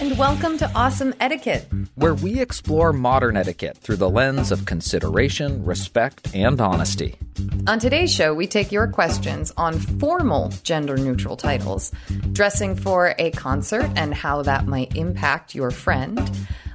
and welcome to Awesome Etiquette, where we explore modern etiquette through the lens of consideration, respect, and honesty. On today's show, we take your questions on formal gender neutral titles, dressing for a concert and how that might impact your friend,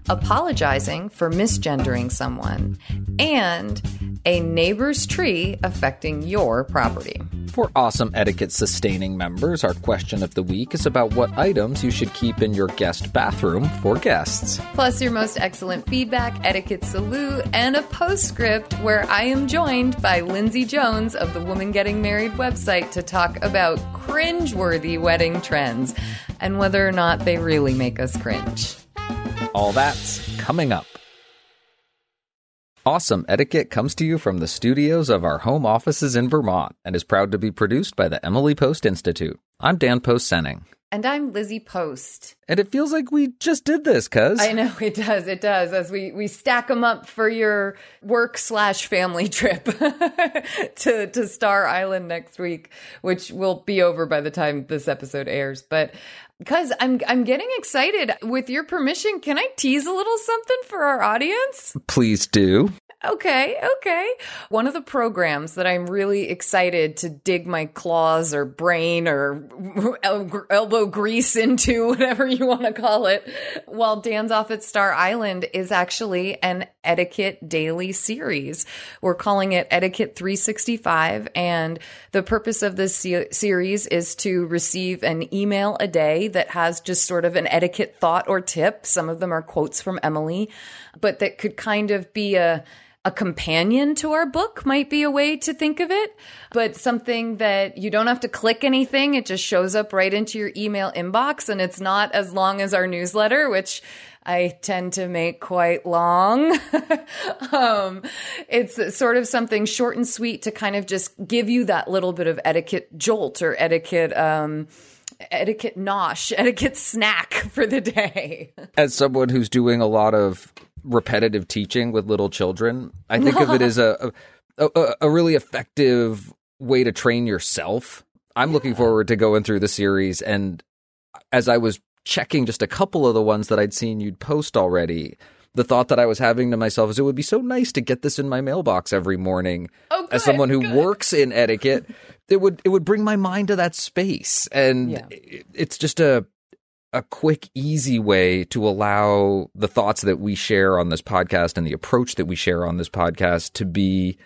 apologizing for misgendering someone, and a neighbor's tree affecting your property. For awesome etiquette sustaining members, our question of the week is about what items you should keep in your guest bathroom for guests. Plus, your most excellent feedback, etiquette salute, and a postscript where I am joined by Lindsay Jones of the Woman Getting Married website to talk about cringeworthy wedding trends and whether or not they really make us cringe. All that's coming up. Awesome Etiquette comes to you from the studios of our home offices in Vermont and is proud to be produced by the Emily Post Institute. I'm Dan Post Senning. And I'm Lizzie Post. And it feels like we just did this, cuz. I know it does. It does. As we we stack them up for your work slash family trip to to Star Island next week, which will be over by the time this episode airs. But because I'm I'm getting excited. With your permission, can I tease a little something for our audience? Please do. Okay, okay. One of the programs that I'm really excited to dig my claws or brain or elbow grease into, whatever you want to call it, while Dan's off at Star Island is actually an etiquette daily series. We're calling it Etiquette 365. And the purpose of this se- series is to receive an email a day that has just sort of an etiquette thought or tip. Some of them are quotes from Emily, but that could kind of be a a companion to our book might be a way to think of it, but something that you don't have to click anything. It just shows up right into your email inbox and it's not as long as our newsletter, which I tend to make quite long. um, it's sort of something short and sweet to kind of just give you that little bit of etiquette jolt or etiquette, um, etiquette nosh, etiquette snack for the day. As someone who's doing a lot of repetitive teaching with little children. I think of it as a, a, a really effective way to train yourself. I'm yeah. looking forward to going through the series. And as I was checking just a couple of the ones that I'd seen you'd post already, the thought that I was having to myself is it would be so nice to get this in my mailbox every morning. Oh, good, as someone who good. works in etiquette, it would it would bring my mind to that space, and yeah. it's just a a quick, easy way to allow the thoughts that we share on this podcast and the approach that we share on this podcast to be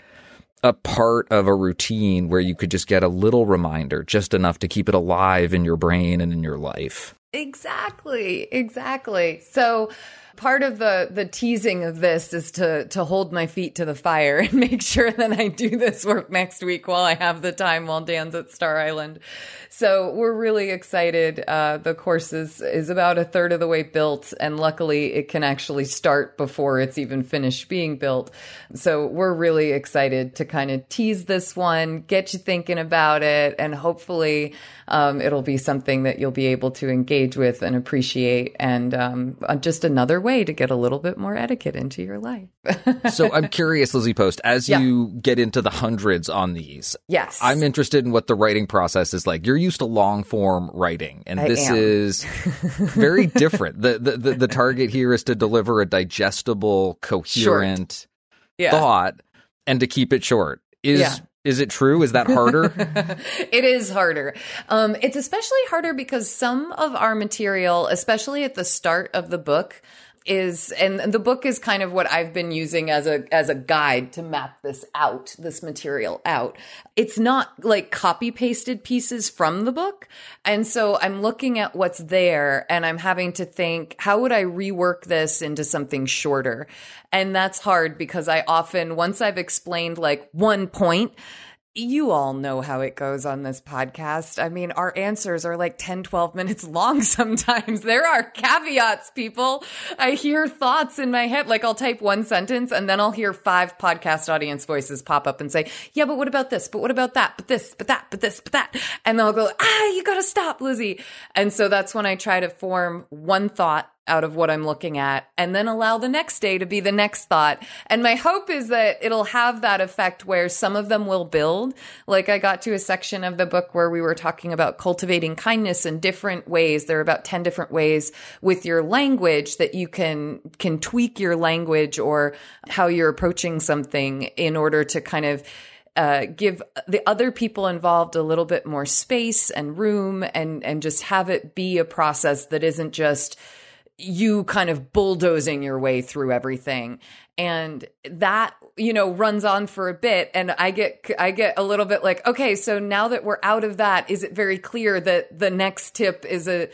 a part of a routine where you could just get a little reminder, just enough to keep it alive in your brain and in your life. Exactly, exactly. So, part of the the teasing of this is to to hold my feet to the fire and make sure that I do this work next week while I have the time while Dan's at Star Island. So we're really excited. Uh, the course is is about a third of the way built, and luckily it can actually start before it's even finished being built. So we're really excited to kind of tease this one, get you thinking about it, and hopefully um, it'll be something that you'll be able to engage with and appreciate, and um, just another way to get a little bit more etiquette into your life. so I'm curious, Lizzie Post, as Yeah. you get into the hundreds on these, yes. I'm interested in what the writing process is like. You're used to long form writing, and I this am. is very different. The, the the the target here is to deliver a digestible, coherent yeah. thought, and to keep it short. Is Yeah. Is it true? Is that harder? it is harder. Um, it's especially harder because some of our material, especially at the start of the book, is and the book is kind of what I've been using as a as a guide to map this out, this material out. It's not like copy pasted pieces from the book. And so I'm looking at what's there and I'm having to think, how would I rework this into something shorter? And that's hard because I often once I've explained like one point, you all know how it goes on this podcast. I mean, our answers are like 10, 12 minutes long sometimes. There are caveats, people. I hear thoughts in my head. Like I'll type one sentence and then I'll hear five podcast audience voices pop up and say, yeah, but what about this? But what about that? But this, but that, but this, but that. And they'll go, ah, you gotta stop, Lizzie. And so that's when I try to form one thought out of what I'm looking at and then allow the next day to be the next thought. And my hope is that it'll have that effect where some of them will build. Like I got to a section of the book where we were talking about cultivating kindness in different ways. There are about 10 different ways with your language that you can, can tweak your language or how you're approaching something in order to kind of uh, give the other people involved a little bit more space and room and and just have it be a process that isn't just you kind of bulldozing your way through everything. And that you know runs on for a bit. And i get i get a little bit like okay so now that we're out of that is it very clear that the next tip is a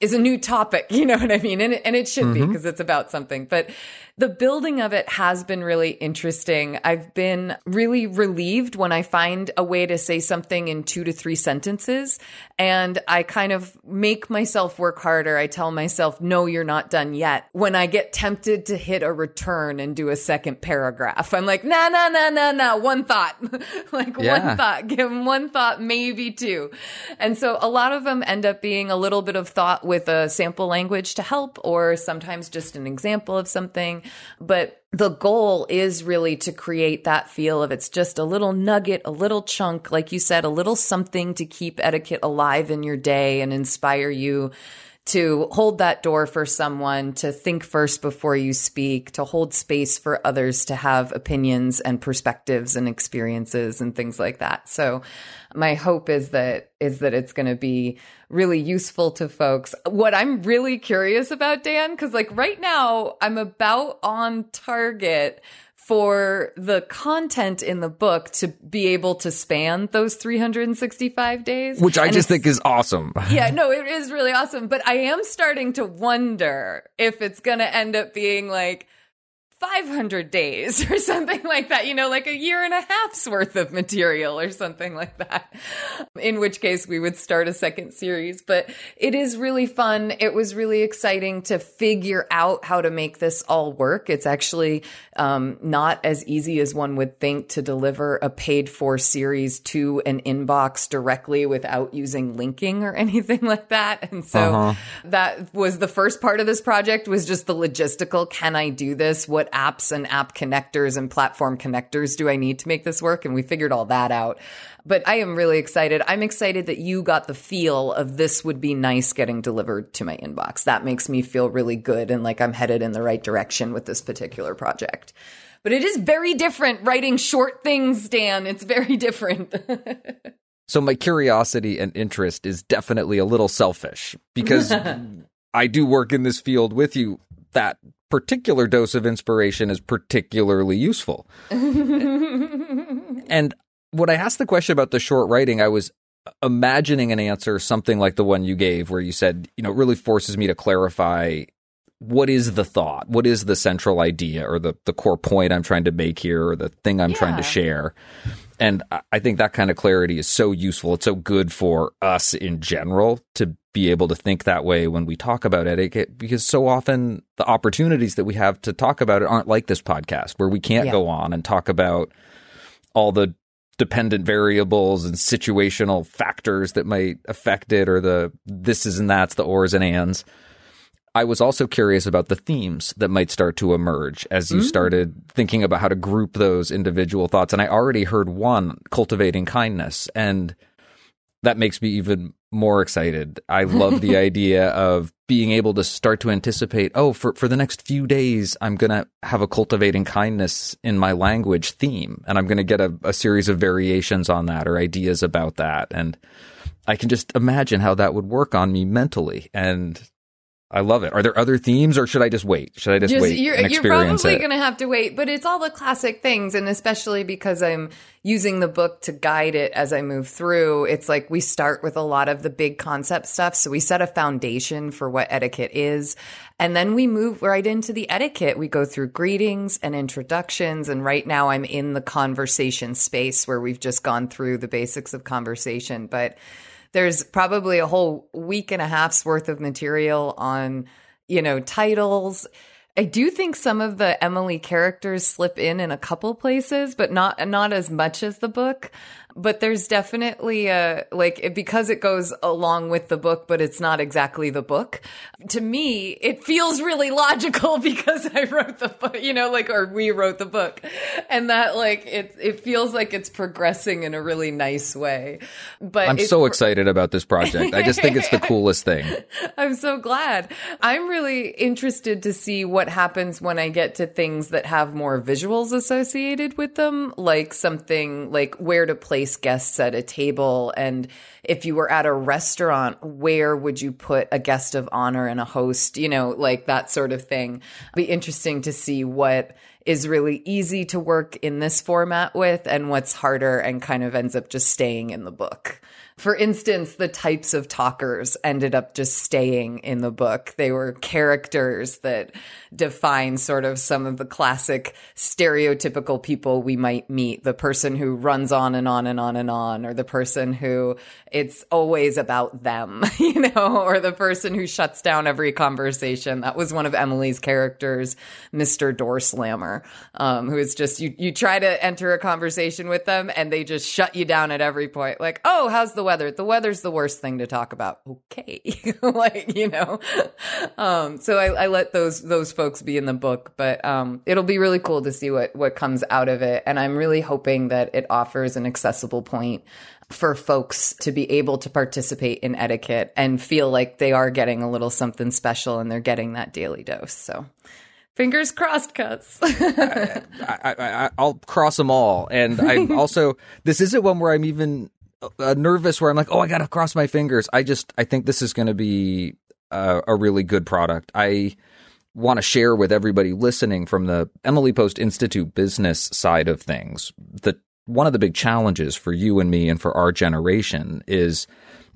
is a new topic? You know what i mean? And it, and it should mm-hmm. be because it's about something. But the building of it has been really interesting. I've been really relieved when I find a way to say something in two to three sentences. And I kind of make myself work harder. I tell myself, no, you're not done yet. When I get tempted to hit a return and do a second paragraph, I'm like, nah, nah, nah, nah, nah, one thought. like yeah. one thought, give them one thought, maybe two. And so a lot of them end up being a little bit of thought with a sample language to help, or sometimes just an example of something. But the goal is really to create that feel of it's just a little nugget, a little chunk, like you said, a little something to keep etiquette alive in your day and inspire you to hold that door for someone, to think first before you speak, to hold space for others to have opinions and perspectives and experiences and things like that. So my hope is that is that it's going to be really useful to folks. What I'm really curious about Dan cuz like right now I'm about on target for the content in the book to be able to span those 365 days. Which I and just think is awesome. yeah, no, it is really awesome. But I am starting to wonder if it's going to end up being like, 500 days or something like that, you know, like a year and a half's worth of material or something like that. In which case we would start a second series. But it is really fun. It was really exciting to figure out how to make this all work. It's actually um, not as easy as one would think to deliver a paid for series to an inbox directly without using linking or anything like that. And so uh-huh. that was the first part of this project was just the logistical. Can I do this? What apps and app connectors and platform connectors do I need to make this work? And we figured all that out. But I am really excited. I'm excited that you got the feel of this would be nice getting delivered to my inbox. That makes me feel really good and like I'm headed in the right direction with this particular project. But it is very different writing short things, Dan. It's very different. so my curiosity and interest is definitely a little selfish because I do work in this field with you. That particular dose of inspiration is particularly useful. and when I asked the question about the short writing, I was imagining an answer something like the one you gave, where you said, you know, it really forces me to clarify what is the thought, what is the central idea or the, the core point I'm trying to make here or the thing I'm yeah. trying to share. And I think that kind of clarity is so useful. It's so good for us in general to be able to think that way when we talk about etiquette because so often the opportunities that we have to talk about it aren't like this podcast where we can't yeah. go on and talk about all the dependent variables and situational factors that might affect it or the this is and that's the ors and ands. I was also curious about the themes that might start to emerge as you mm. started thinking about how to group those individual thoughts. And I already heard one cultivating kindness and that makes me even more excited. I love the idea of being able to start to anticipate, oh, for, for the next few days, I'm going to have a cultivating kindness in my language theme, and I'm going to get a, a series of variations on that or ideas about that. And I can just imagine how that would work on me mentally. And I love it. Are there other themes, or should I just wait? Should I just, Just- wait you're, you're probably going to have to wait, but it's all the classic things. And especially because I'm using the book to guide it as I move through, it's like we start with a lot of the big concept stuff. So we set a foundation for what etiquette is. And then we move right into the etiquette. We go through greetings and introductions. And right now I'm in the conversation space where we've just gone through the basics of conversation. But there's probably a whole week and a half's worth of material on, you know, titles. I do think some of the Emily characters slip in in a couple places, but not not as much as the book. But there's definitely a like it- because it goes along with the book, but it's not exactly the book. To me, it feels really logical because I wrote the book, you know, like or we wrote the book, and that like it it feels like it's progressing in a really nice way. But I'm it- so excited about this project. I just think it's the coolest thing. I'm so glad. I'm really interested to see what happens when I get to things that have more visuals associated with them, like something like where to place guests at a table. And if you were at a restaurant, where would you put a guest of honor and a host? You know, like that sort of thing. Be interesting to see what is really easy to work in this format with and what's harder and kind of ends up just staying in the book. For instance, the types of talkers ended up just staying in the book. They were characters that define sort of some of the classic stereotypical people we might meet. The person who runs on and on and on and on, or the person who it's always about them, you know, or the person who shuts down every conversation. That was one of Emily's characters, Mr. Door Slammer, um, who is just, you, you try to enter a conversation with them and they just shut you down at every point. Like, oh, how's the weather? The weather's the worst thing to talk about. Okay. like, you know, um, so I, I let those, those folks be in the book, but, um, it'll be really cool to see what, what comes out of it. And I'm really hoping that it offers an accessible point for folks to be able to participate in etiquette and feel like they are getting a little something special and they're getting that daily dose. So fingers crossed, cuts. I, I, I, I'll cross them all. And I also, this isn't one where I'm even uh, nervous where I'm like, oh, I got to cross my fingers. I just, I think this is going to be uh, a really good product. I want to share with everybody listening from the Emily Post Institute business side of things that one of the big challenges for you and me and for our generation is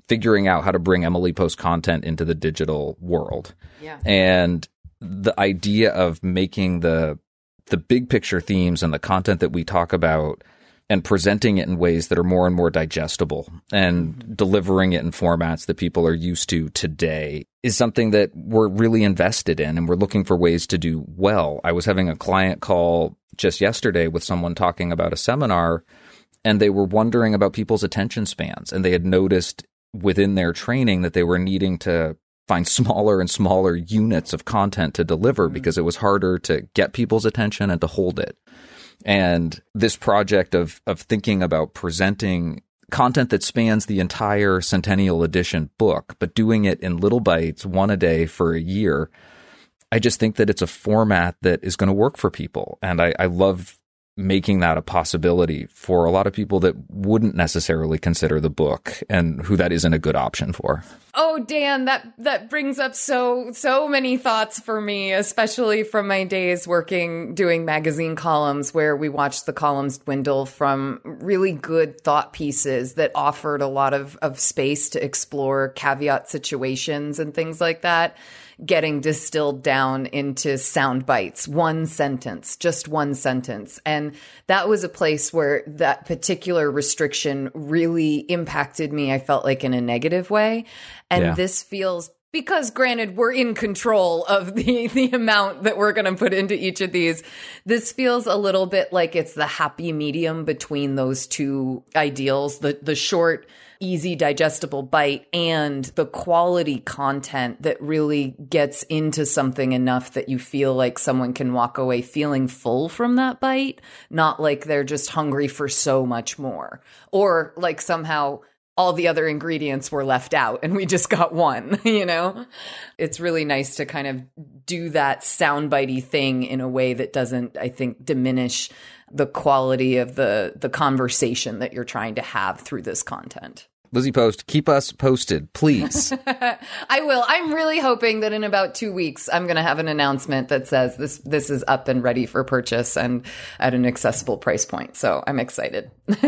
figuring out how to bring Emily Post content into the digital world. Yeah. And the idea of making the the big picture themes and the content that we talk about and presenting it in ways that are more and more digestible and mm-hmm. delivering it in formats that people are used to today is something that we're really invested in and we're looking for ways to do well. I was having a client call just yesterday with someone talking about a seminar and they were wondering about people's attention spans and they had noticed within their training that they were needing to find smaller and smaller units of content to deliver mm-hmm. because it was harder to get people's attention and to hold it. And this project of of thinking about presenting content that spans the entire Centennial Edition book, but doing it in little bites, one a day for a year. I just think that it's a format that is going to work for people. And I, I love making that a possibility for a lot of people that wouldn't necessarily consider the book and who that isn't a good option for. Oh, Dan, that that brings up so so many thoughts for me, especially from my days working doing magazine columns where we watched the columns dwindle from really good thought pieces that offered a lot of of space to explore caveat situations and things like that getting distilled down into sound bites, one sentence, just one sentence. And that was a place where that particular restriction really impacted me. I felt like in a negative way. And Yeah. this feels because granted we're in control of the the amount that we're going to put into each of these this feels a little bit like it's the happy medium between those two ideals the the short easy digestible bite and the quality content that really gets into something enough that you feel like someone can walk away feeling full from that bite not like they're just hungry for so much more or like somehow all the other ingredients were left out and we just got one, you know? It's really nice to kind of do that soundbitey thing in a way that doesn't, I think, diminish the quality of the the conversation that you're trying to have through this content. Lizzie Post, keep us posted, please. I will. I'm really hoping that in about two weeks, I'm going to have an announcement that says this this is up and ready for purchase and at an accessible price point. So I'm excited.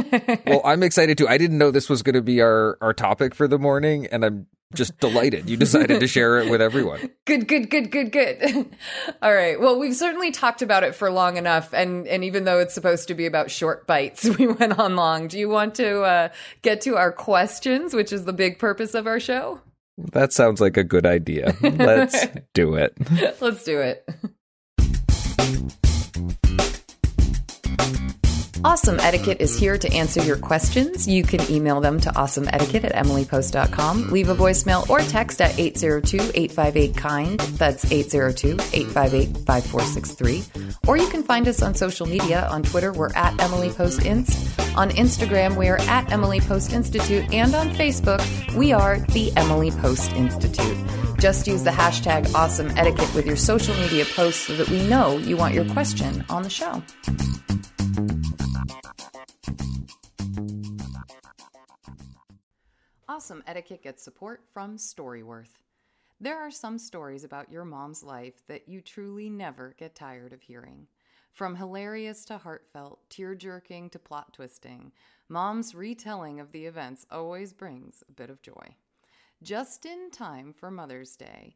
well, I'm excited too. I didn't know this was going to be our our topic for the morning, and I'm just delighted you decided to share it with everyone. Good, good, good, good, good. All right. Well, we've certainly talked about it for long enough, and and even though it's supposed to be about short bites, we went on long. Do you want to uh, get to our questions, which is the big purpose of our show? That sounds like a good idea. Let's do it. Let's do it. Awesome Etiquette is here to answer your questions. You can email them to awesomeetiquette at emilypost.com. Leave a voicemail or text at 802-858-KIND. That's 802-858-5463. Or you can find us on social media. On Twitter, we're at Emily Post Inst. On Instagram, we are at Emily Post Institute. And on Facebook, we are the Emily Post Institute. Just use the hashtag awesome etiquette with your social media posts so that we know you want your question on the show. Awesome Etiquette gets support from Storyworth. There are some stories about your mom's life that you truly never get tired of hearing. From hilarious to heartfelt, tear jerking to plot twisting, mom's retelling of the events always brings a bit of joy. Just in time for Mother's Day,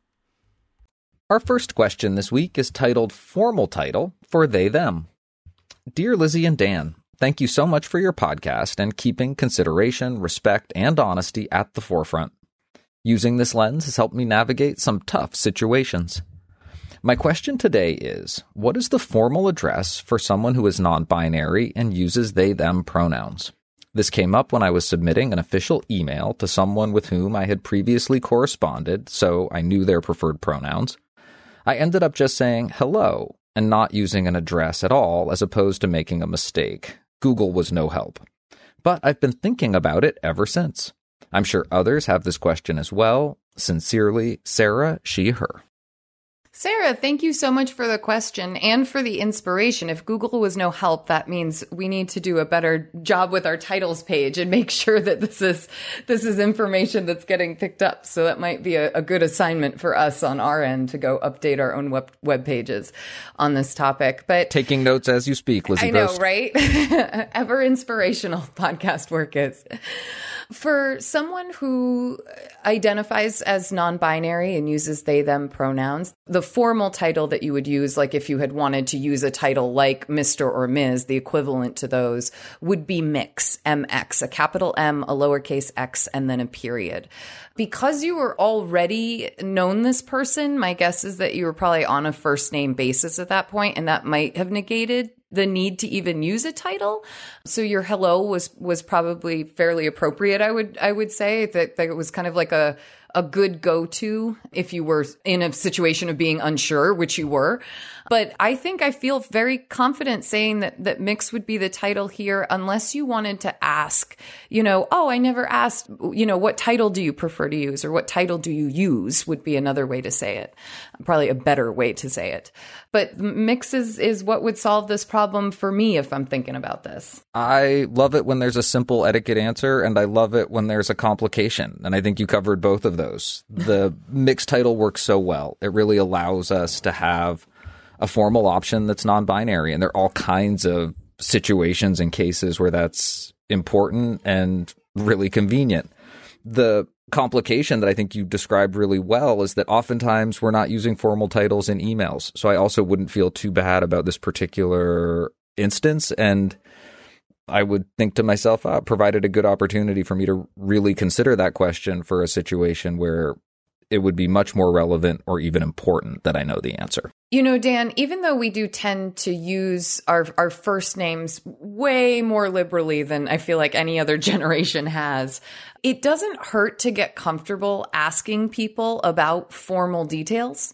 Our first question this week is titled Formal Title for They Them. Dear Lizzie and Dan, thank you so much for your podcast and keeping consideration, respect, and honesty at the forefront. Using this lens has helped me navigate some tough situations. My question today is What is the formal address for someone who is non binary and uses they them pronouns? This came up when I was submitting an official email to someone with whom I had previously corresponded, so I knew their preferred pronouns. I ended up just saying hello and not using an address at all as opposed to making a mistake. Google was no help. But I've been thinking about it ever since. I'm sure others have this question as well. Sincerely, Sarah, she, her. Sarah, thank you so much for the question and for the inspiration. If Google was no help, that means we need to do a better job with our titles page and make sure that this is this is information that's getting picked up. So that might be a, a good assignment for us on our end to go update our own web, web pages on this topic. But taking notes as you speak, Lizzie. I know, right? Ever inspirational podcast work is. For someone who identifies as non binary and uses they them pronouns, the formal title that you would use, like if you had wanted to use a title like Mr. or Ms., the equivalent to those would be mix, MX, a capital M, a lowercase x, and then a period. Because you were already known this person, my guess is that you were probably on a first name basis at that point, and that might have negated the need to even use a title. So your hello was was probably fairly appropriate. I would I would say that, that it was kind of like a a good go to if you were in a situation of being unsure, which you were. But I think I feel very confident saying that, that mix would be the title here, unless you wanted to ask, you know, oh, I never asked, you know, what title do you prefer to use or what title do you use would be another way to say it. Probably a better way to say it. But mix is, is what would solve this problem for me if I'm thinking about this. I love it when there's a simple etiquette answer, and I love it when there's a complication. And I think you covered both of those. The mixed title works so well. It really allows us to have a formal option that's non binary. And there are all kinds of situations and cases where that's important and really convenient. The complication that I think you described really well is that oftentimes we're not using formal titles in emails. So I also wouldn't feel too bad about this particular instance. And I would think to myself, uh, provided a good opportunity for me to really consider that question for a situation where it would be much more relevant or even important that I know the answer. You know, Dan, even though we do tend to use our, our first names way more liberally than I feel like any other generation has, it doesn't hurt to get comfortable asking people about formal details.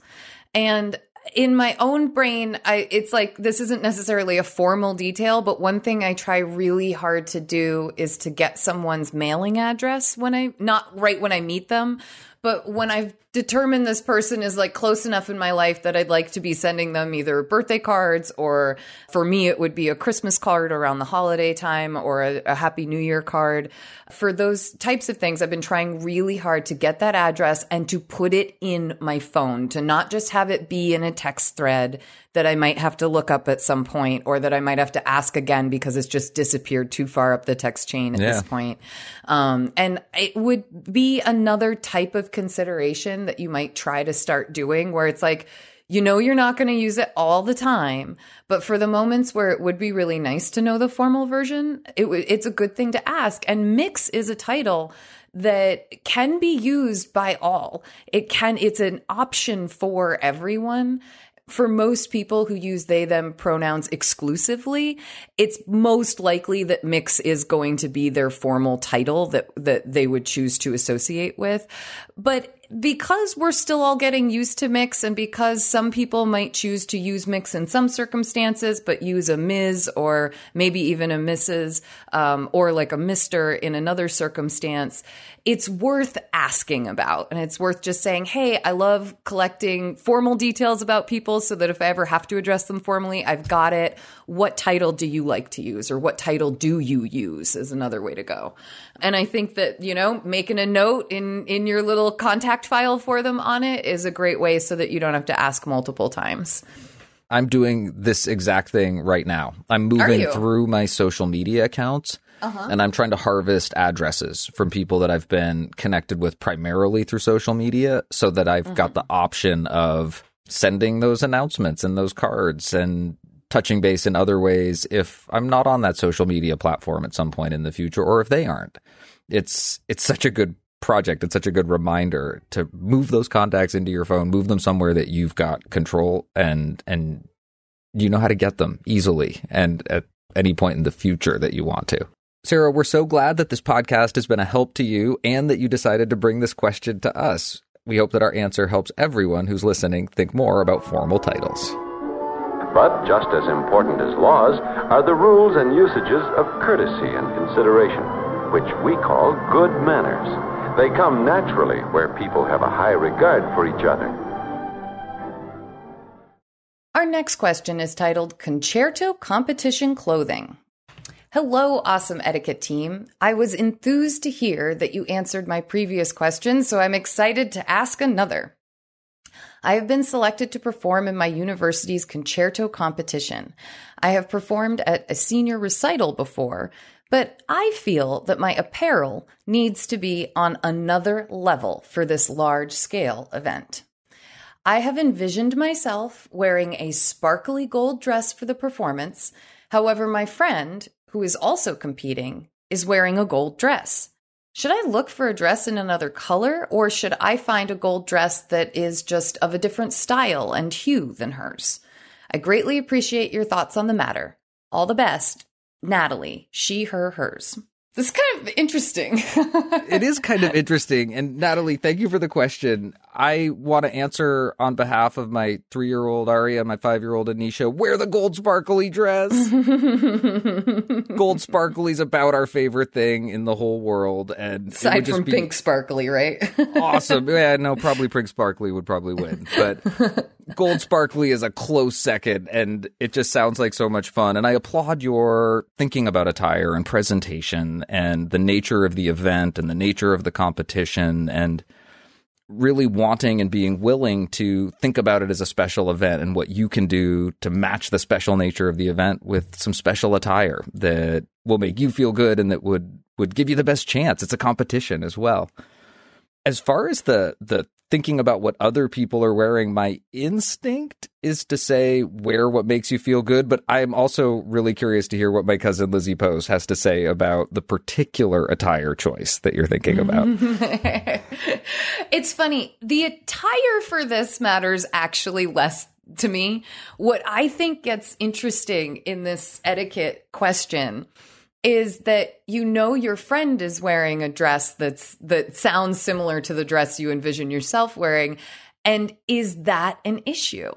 And in my own brain, I it's like this isn't necessarily a formal detail, but one thing I try really hard to do is to get someone's mailing address when I not right when I meet them, but when I've determined this person is like close enough in my life that I'd like to be sending them either birthday cards or for me, it would be a Christmas card around the holiday time or a, a Happy New Year card. For those types of things, I've been trying really hard to get that address and to put it in my phone, to not just have it be in a text thread that I might have to look up at some point or that I might have to ask again because it's just disappeared too far up the text chain at yeah. this point. Um, and it would be another type of consideration that you might try to start doing where it's like, you know, you're not going to use it all the time, but for the moments where it would be really nice to know the formal version, it w- it's a good thing to ask. And mix is a title that can be used by all. It can, it's an option for everyone for most people who use they them pronouns exclusively it's most likely that mix is going to be their formal title that that they would choose to associate with but because we're still all getting used to mix and because some people might choose to use mix in some circumstances but use a ms or maybe even a mrs um, or like a mr in another circumstance it's worth asking about. And it's worth just saying hey i love collecting formal details about people so that if i ever have to address them formally i've got it. What title do you like to use or what title do you use? is another way to go. And i think that you know making a note in in your little contact file for them on it is a great way so that you don't have to ask multiple times i'm doing this exact thing right now i'm moving through my social media accounts uh-huh. and I'm trying to harvest addresses from people that I've been connected with primarily through social media so that I've mm-hmm. got the option of sending those announcements and those cards and touching base in other ways if I'm not on that social media platform at some point in the future or if they aren't. It's it's such a good project. It's such a good reminder to move those contacts into your phone, move them somewhere that you've got control and and you know how to get them easily and at any point in the future that you want to. Sarah, we're so glad that this podcast has been a help to you and that you decided to bring this question to us. We hope that our answer helps everyone who's listening think more about formal titles. But just as important as laws are the rules and usages of courtesy and consideration, which we call good manners. They come naturally where people have a high regard for each other. Our next question is titled Concerto Competition Clothing. Hello, awesome etiquette team. I was enthused to hear that you answered my previous question, so I'm excited to ask another. I have been selected to perform in my university's concerto competition. I have performed at a senior recital before, but I feel that my apparel needs to be on another level for this large scale event. I have envisioned myself wearing a sparkly gold dress for the performance. However, my friend who is also competing, is wearing a gold dress. Should I look for a dress in another color, or should I find a gold dress that is just of a different style and hue than hers? I greatly appreciate your thoughts on the matter. All the best, Natalie, she, her, hers. This is kind of interesting. it is kind of interesting. And Natalie, thank you for the question. I want to answer on behalf of my three year old Aria, my five year old Anisha, wear the gold sparkly dress. gold sparkly is about our favorite thing in the whole world. And aside from pink sparkly, right? awesome. Yeah, no, probably pink sparkly would probably win. But gold sparkly is a close second and it just sounds like so much fun. And I applaud your thinking about attire and presentation and the nature of the event and the nature of the competition and really wanting and being willing to think about it as a special event and what you can do to match the special nature of the event with some special attire that will make you feel good and that would would give you the best chance. It's a competition as well. As far as the the thinking about what other people are wearing, my instinct is to say wear what makes you feel good. But I'm also really curious to hear what my cousin Lizzie Post has to say about the particular attire choice that you're thinking about. it's funny. The attire for this matters actually less to me. What I think gets interesting in this etiquette question is that you know your friend is wearing a dress that's that sounds similar to the dress you envision yourself wearing and is that an issue?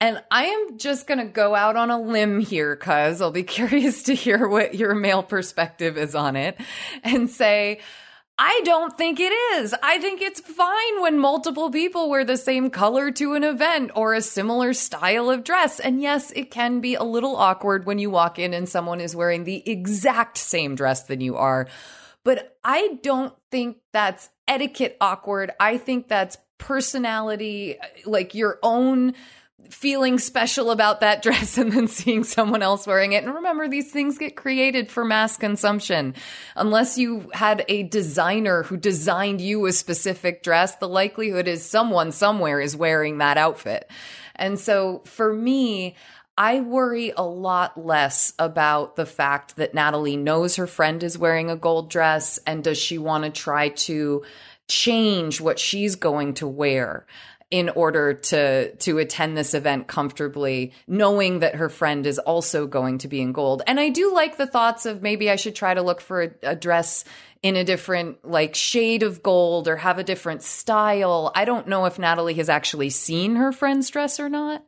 And I am just going to go out on a limb here cuz I'll be curious to hear what your male perspective is on it and say I don't think it is. I think it's fine when multiple people wear the same color to an event or a similar style of dress. And yes, it can be a little awkward when you walk in and someone is wearing the exact same dress than you are. But I don't think that's etiquette awkward. I think that's personality, like your own feeling special about that dress and then seeing someone else wearing it. And remember, these things get created for mass consumption. Unless you had a designer who designed you a specific dress, the likelihood is someone somewhere is wearing that outfit. And so for me, I worry a lot less about the fact that Natalie knows her friend is wearing a gold dress and does she want to try to change what she's going to wear in order to to attend this event comfortably knowing that her friend is also going to be in gold. And i do like the thoughts of maybe i should try to look for a, a dress in a different like shade of gold or have a different style. I don't know if natalie has actually seen her friend's dress or not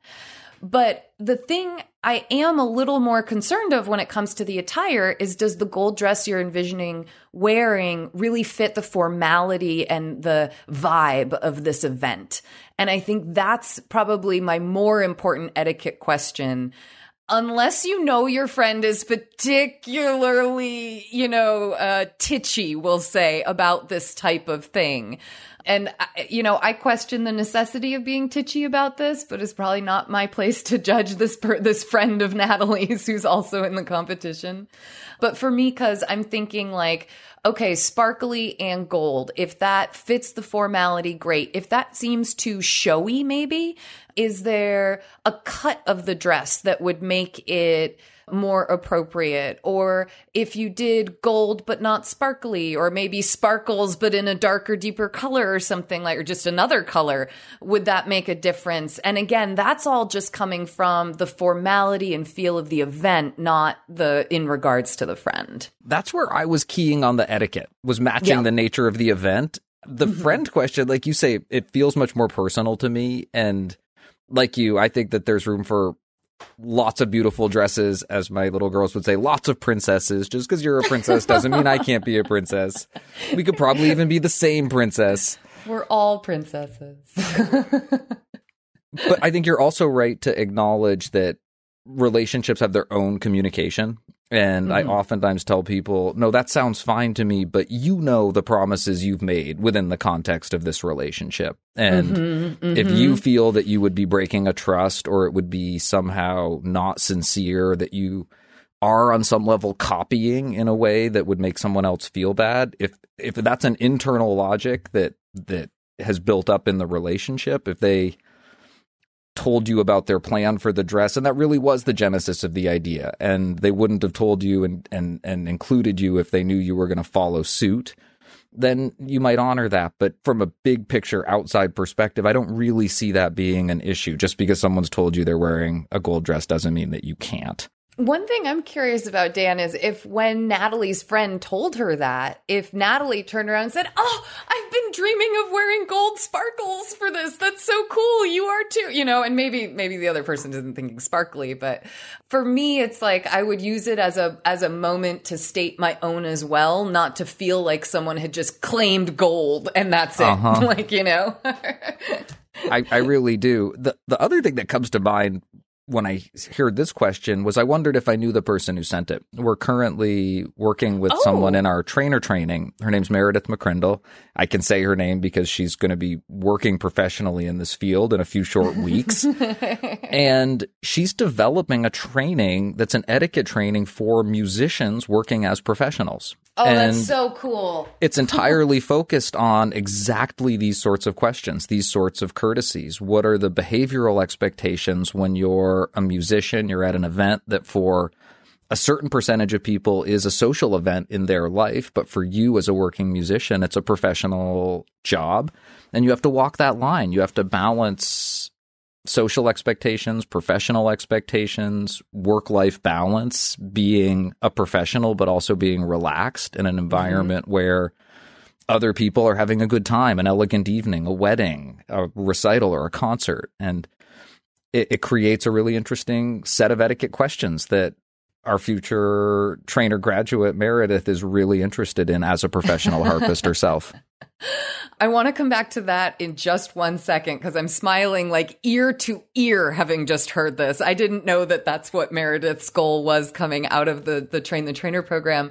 but the thing I am a little more concerned of when it comes to the attire is does the gold dress you're envisioning wearing really fit the formality and the vibe of this event? And I think that's probably my more important etiquette question unless you know your friend is particularly, you know, uh, titchy, we'll say, about this type of thing. And, you know, I question the necessity of being titchy about this, but it's probably not my place to judge this, per- this friend of Natalie's who's also in the competition. But for me, cause I'm thinking like, okay, sparkly and gold. If that fits the formality, great. If that seems too showy, maybe, is there a cut of the dress that would make it more appropriate? Or if you did gold but not sparkly, or maybe sparkles but in a darker, deeper color or something like, or just another color, would that make a difference? And again, that's all just coming from the formality and feel of the event, not the in regards to the friend. That's where I was keying on the etiquette, was matching yeah. the nature of the event. The mm-hmm. friend question, like you say, it feels much more personal to me. And like you, I think that there's room for lots of beautiful dresses, as my little girls would say, lots of princesses. Just because you're a princess doesn't mean I can't be a princess. We could probably even be the same princess. We're all princesses. but I think you're also right to acknowledge that relationships have their own communication. And mm-hmm. I oftentimes tell people, no, that sounds fine to me, but you know the promises you've made within the context of this relationship. And mm-hmm, mm-hmm. if you feel that you would be breaking a trust or it would be somehow not sincere, that you are on some level copying in a way that would make someone else feel bad, if if that's an internal logic that that has built up in the relationship, if they told you about their plan for the dress and that really was the genesis of the idea. And they wouldn't have told you and and and included you if they knew you were going to follow suit. Then you might honor that but from a big picture outside perspective i don't really see that being an issue. Just because someone's told you they're wearing a gold dress doesn't mean that you can't One thing I'm curious about, Dan, is if when Natalie's friend told her that, if Natalie turned around and said, Oh, I've been dreaming of wearing gold sparkles for this. That's so cool. You are too, you know, and maybe, maybe the other person isn't thinking sparkly, but for me, it's like I would use it as a, as a moment to state my own as well, not to feel like someone had just claimed gold and that's it. Uh-huh. like, you know? I, I really do. The the other thing that comes to mind when I heard this question was I wondered if I knew the person who sent it. We're currently working with Oh. someone in our trainer training. Her name's Meredith McCrindle. I can say her name because she's going to be working professionally in this field in a few short weeks. and she's developing a training that's an etiquette training for musicians working as professionals. Oh, and that's so cool. it's entirely focused on exactly these sorts of questions, these sorts of courtesies. What are the behavioral expectations when you're a musician, you're at an event that for a certain percentage of people is a social event in their life, but for you as a working musician, it's a professional job. And you have to walk that line. You have to balance social expectations, professional expectations, work life balance, being a professional, but also being relaxed in an mm-hmm. environment where other people are having a good time, an elegant evening, a wedding, a recital, or a concert. And it, it creates a really interesting set of etiquette questions that our future trainer graduate Meredith is really interested in as a professional harpist herself. I want to come back to that in just one second because I'm smiling like ear to ear having just heard this. I didn't know that that's what Meredith's goal was coming out of the the train the trainer program.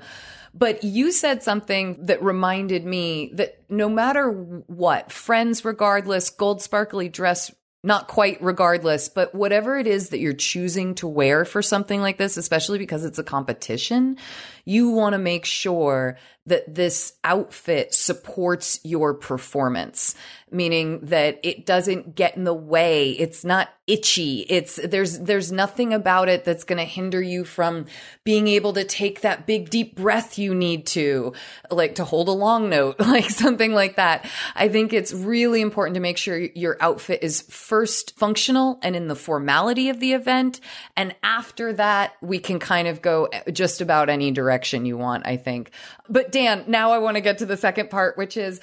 But you said something that reminded me that no matter what, friends regardless, gold sparkly dress not quite regardless, but whatever it is that you're choosing to wear for something like this, especially because it's a competition, you want to make sure that this outfit supports your performance, meaning that it doesn't get in the way. It's not itchy. It's there's there's nothing about it that's going to hinder you from being able to take that big deep breath you need to, like to hold a long note, like something like that. I think it's really important to make sure your outfit is first functional and in the formality of the event, and after that we can kind of go eh, just about any direction you want, I think. But Dan, now I want to get to the second part, which is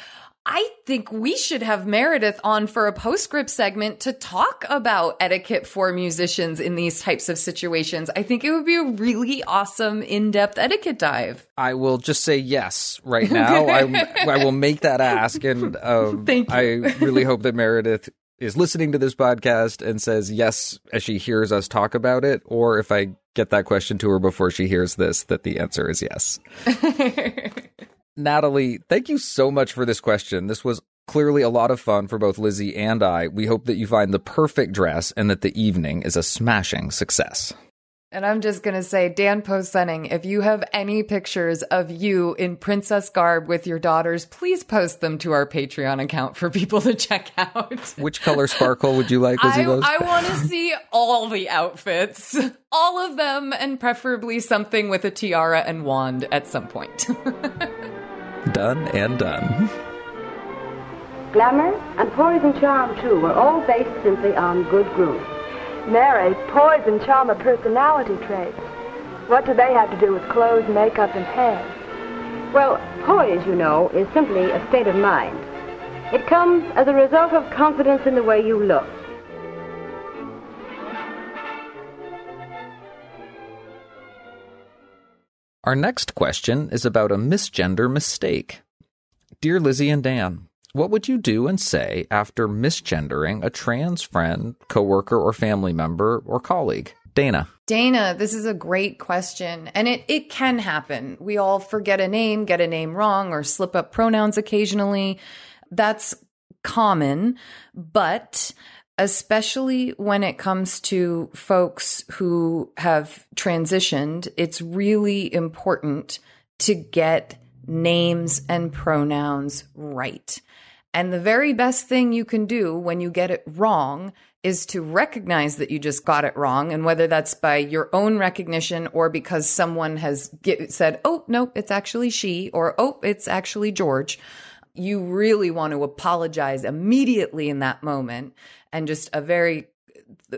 I think we should have Meredith on for a postscript segment to talk about etiquette for musicians in these types of situations. I think it would be a really awesome in-depth etiquette dive. I will just say yes right now. I, I will make that ask, and um, Thank you. I really hope that Meredith is listening to this podcast and says yes as she hears us talk about it, or if I get that question to her before she hears this, that the answer is yes. Natalie, thank you so much for this question. This was clearly a lot of fun for both Lizzie and I. We hope that you find the perfect dress and that the evening is a smashing success. And I'm just going to say, Dan Post-Senning, if you have any pictures of you in princess garb with your daughters, please post them to our Patreon account for people to check out. Which color sparkle would you like, Lizzie I, I want to see all the outfits, all of them, and preferably something with a tiara and wand at some point. Done and done. Glamour and poise and charm, too, were all based simply on good grooms. Mary, poise and charm are personality traits. What do they have to do with clothes, makeup, and hair? Well, poise, you know, is simply a state of mind. It comes as a result of confidence in the way you look. Our next question is about a misgender mistake. Dear Lizzie and Dan, what would you do and say after misgendering a trans friend, coworker, or family member or colleague? Dana. Dana, this is a great question. And it, it can happen. We all forget a name, get a name wrong, or slip up pronouns occasionally. That's common, but especially when it comes to folks who have transitioned, it's really important to get names and pronouns right. And the very best thing you can do when you get it wrong is to recognize that you just got it wrong. And whether that's by your own recognition or because someone has get, said, oh, no, it's actually she, or oh, it's actually George, you really want to apologize immediately in that moment. And just a very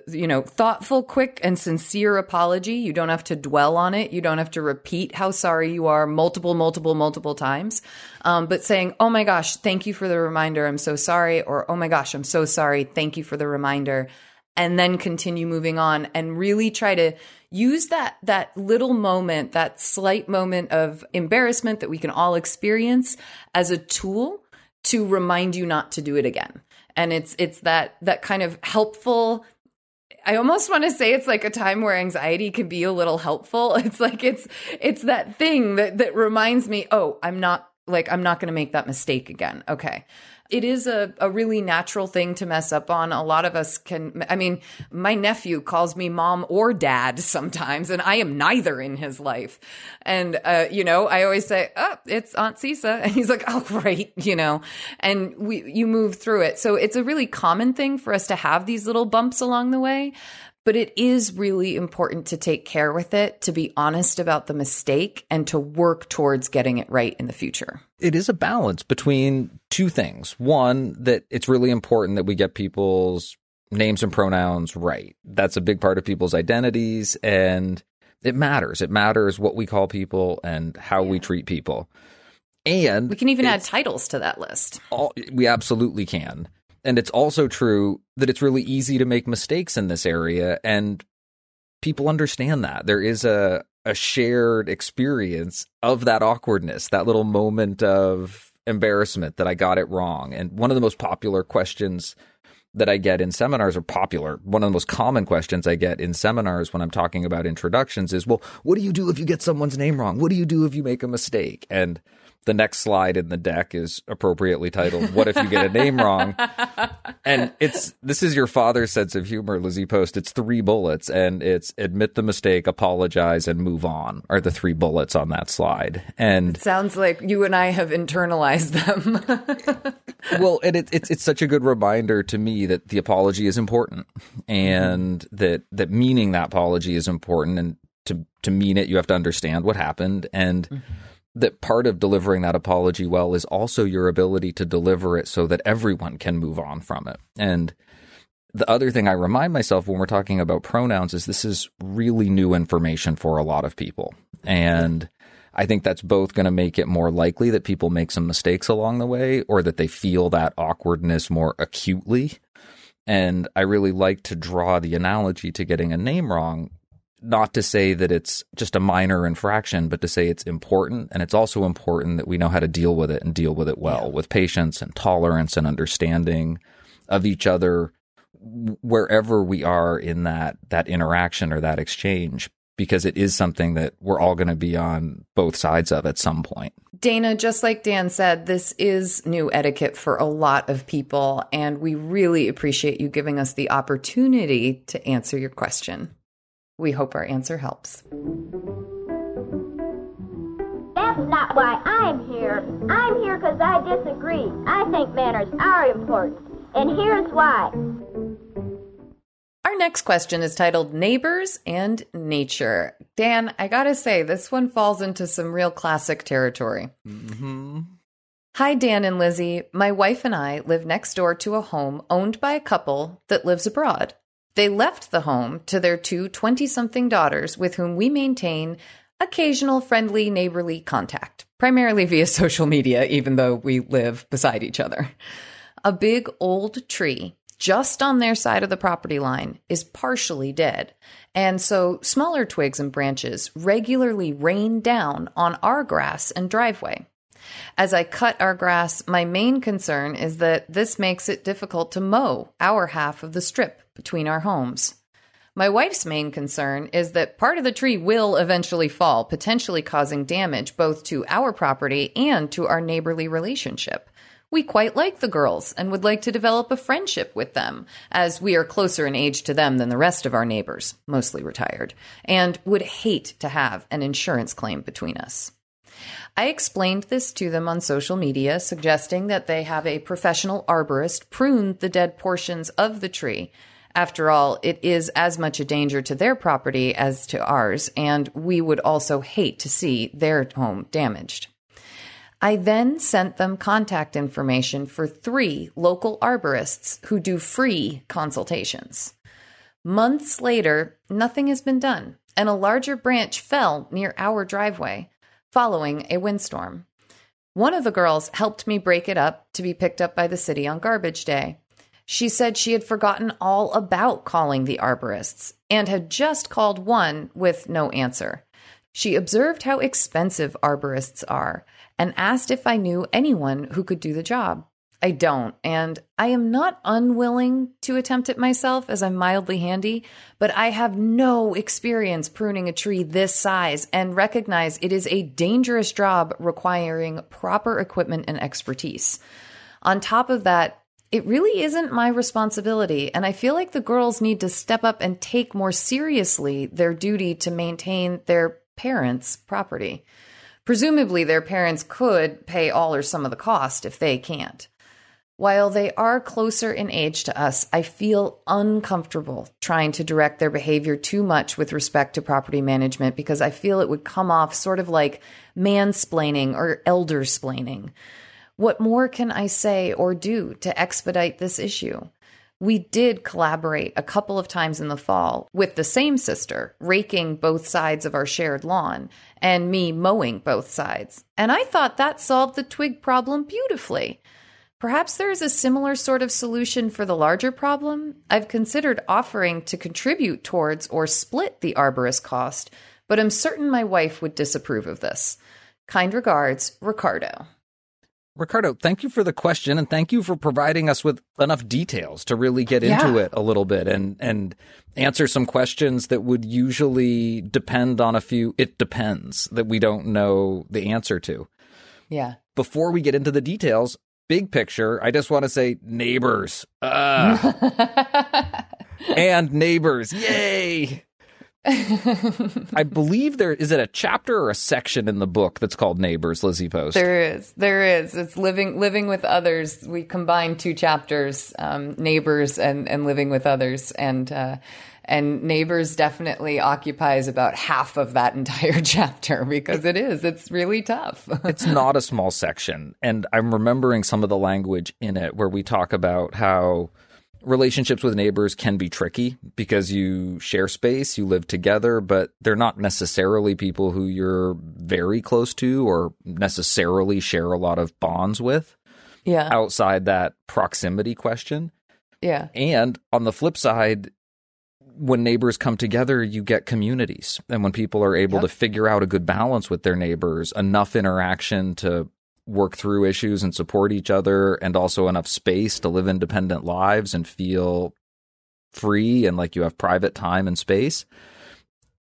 you know, thoughtful, quick, and sincere apology. You don't have to dwell on it. You don't have to repeat how sorry you are multiple, multiple, multiple times. Um, but saying, oh my gosh, thank you for the reminder. I'm so sorry. Or, oh my gosh, I'm so sorry. Thank you for the reminder. And then continue moving on and really try to use that, that little moment, that slight moment of embarrassment that we can all experience as a tool to remind you not to do it again and it's it's that that kind of helpful I almost want to say it's like a time where anxiety can be a little helpful. It's like it's it's that thing that that reminds me, oh, I'm not like I'm not going to make that mistake again. Okay it is a, a really natural thing to mess up on. A lot of us can, I mean, my nephew calls me mom or dad sometimes, and I am neither in his life. And, uh, you know, I always say, oh, it's Aunt Cisa. And he's like, oh, great, you know, and we, you move through it. So it's a really common thing for us to have these little bumps along the way but it is really important to take care with it, to be honest about the mistake, and to work towards getting it right in the future. It is a balance between two things. One, that it's really important that we get people's names and pronouns right. That's a big part of people's identities, and it matters. It matters what we call people and how yeah. we treat people. And we can even add titles to that list. All, we absolutely can. And it's also true that it's really easy to make mistakes in this area and people understand that. There is a a shared experience of that awkwardness, that little moment of embarrassment that I got it wrong. And one of the most popular questions that I get in seminars are popular. One of the most common questions I get in seminars when I'm talking about introductions is, well, what do you do if you get someone's name wrong? What do you do if you make a mistake? And the next slide in the deck is appropriately titled "What if you get a name wrong?" and it's this is your father's sense of humor, Lizzie Post. It's three bullets, and it's admit the mistake, apologize, and move on. Are the three bullets on that slide? And it sounds like you and I have internalized them. well, and it, it's it's such a good reminder to me that the apology is important, and mm-hmm. that that meaning that apology is important, and to to mean it, you have to understand what happened, and. Mm-hmm that part of delivering that apology well is also your ability to deliver it so that everyone can move on from it. And the other thing I remind myself when we're talking about pronouns is this is really new information for a lot of people. And I think that's both going to make it more likely that people make some mistakes along the way or that they feel that awkwardness more acutely. And I really like to draw the analogy to getting a name wrong not to say that it's just a minor infraction, but to say it's important. And it's also important that we know how to deal with it and deal with it well yeah. with patience and tolerance and understanding of each other wherever we are in that, that interaction or that exchange, because it is something that we're all going to be on both sides of at some point. Dana, just like Dan said, this is new etiquette for a lot of people, and we really appreciate you giving us the opportunity to answer your question. We hope our answer helps. That's not why I'm here. I'm here because I disagree. I think manners are important. And here's why. Our next question is titled Neighbors and Nature. Dan, I gotta say, this one falls into some real classic territory. Mm-hmm. Hi, Dan and Lizzie. My wife and I live next door to a home owned by a couple that lives abroad. They left the home to their two 20 something daughters with whom we maintain occasional friendly neighborly contact, primarily via social media, even though we live beside each other. A big old tree just on their side of the property line is partially dead. And so smaller twigs and branches regularly rain down on our grass and driveway. As I cut our grass, my main concern is that this makes it difficult to mow our half of the strip between our homes. My wife's main concern is that part of the tree will eventually fall, potentially causing damage both to our property and to our neighborly relationship. We quite like the girls and would like to develop a friendship with them, as we are closer in age to them than the rest of our neighbors, mostly retired, and would hate to have an insurance claim between us. I explained this to them on social media, suggesting that they have a professional arborist prune the dead portions of the tree after all, it is as much a danger to their property as to ours, and we would also hate to see their home damaged. I then sent them contact information for three local arborists who do free consultations. Months later, nothing has been done, and a larger branch fell near our driveway following a windstorm. One of the girls helped me break it up to be picked up by the city on garbage day. She said she had forgotten all about calling the arborists and had just called one with no answer. She observed how expensive arborists are and asked if I knew anyone who could do the job. I don't, and I am not unwilling to attempt it myself as I'm mildly handy, but I have no experience pruning a tree this size and recognize it is a dangerous job requiring proper equipment and expertise. On top of that, it really isn't my responsibility, and I feel like the girls need to step up and take more seriously their duty to maintain their parents' property. Presumably, their parents could pay all or some of the cost if they can't. While they are closer in age to us, I feel uncomfortable trying to direct their behavior too much with respect to property management because I feel it would come off sort of like mansplaining or eldersplaining. What more can I say or do to expedite this issue? We did collaborate a couple of times in the fall with the same sister, raking both sides of our shared lawn and me mowing both sides. And I thought that solved the twig problem beautifully. Perhaps there is a similar sort of solution for the larger problem. I've considered offering to contribute towards or split the arborist cost, but I'm certain my wife would disapprove of this. Kind regards, Ricardo. Ricardo, thank you for the question and thank you for providing us with enough details to really get into it a little bit and and answer some questions that would usually depend on a few it depends that we don't know the answer to. Yeah. Before we get into the details, big picture, I just want to say neighbors. Uh, and neighbors. Yay. I believe there is it a chapter or a section in the book that's called Neighbors, Lizzie Post. There is, there is. It's living, living with others. We combine two chapters, um, neighbors and and living with others, and uh, and neighbors definitely occupies about half of that entire chapter because it is. It's really tough. it's not a small section. And I'm remembering some of the language in it where we talk about how relationships with neighbors can be tricky because you share space, you live together, but they're not necessarily people who you're very close to or necessarily share a lot of bonds with yeah, outside that proximity question. yeah, And on the flip side, when neighbors come together, you get communities. And when people are able Yep. to figure out a good balance with their neighbors, enough interaction to work through issues and support each other, and also enough space to live independent lives and feel free and like you have private time and space.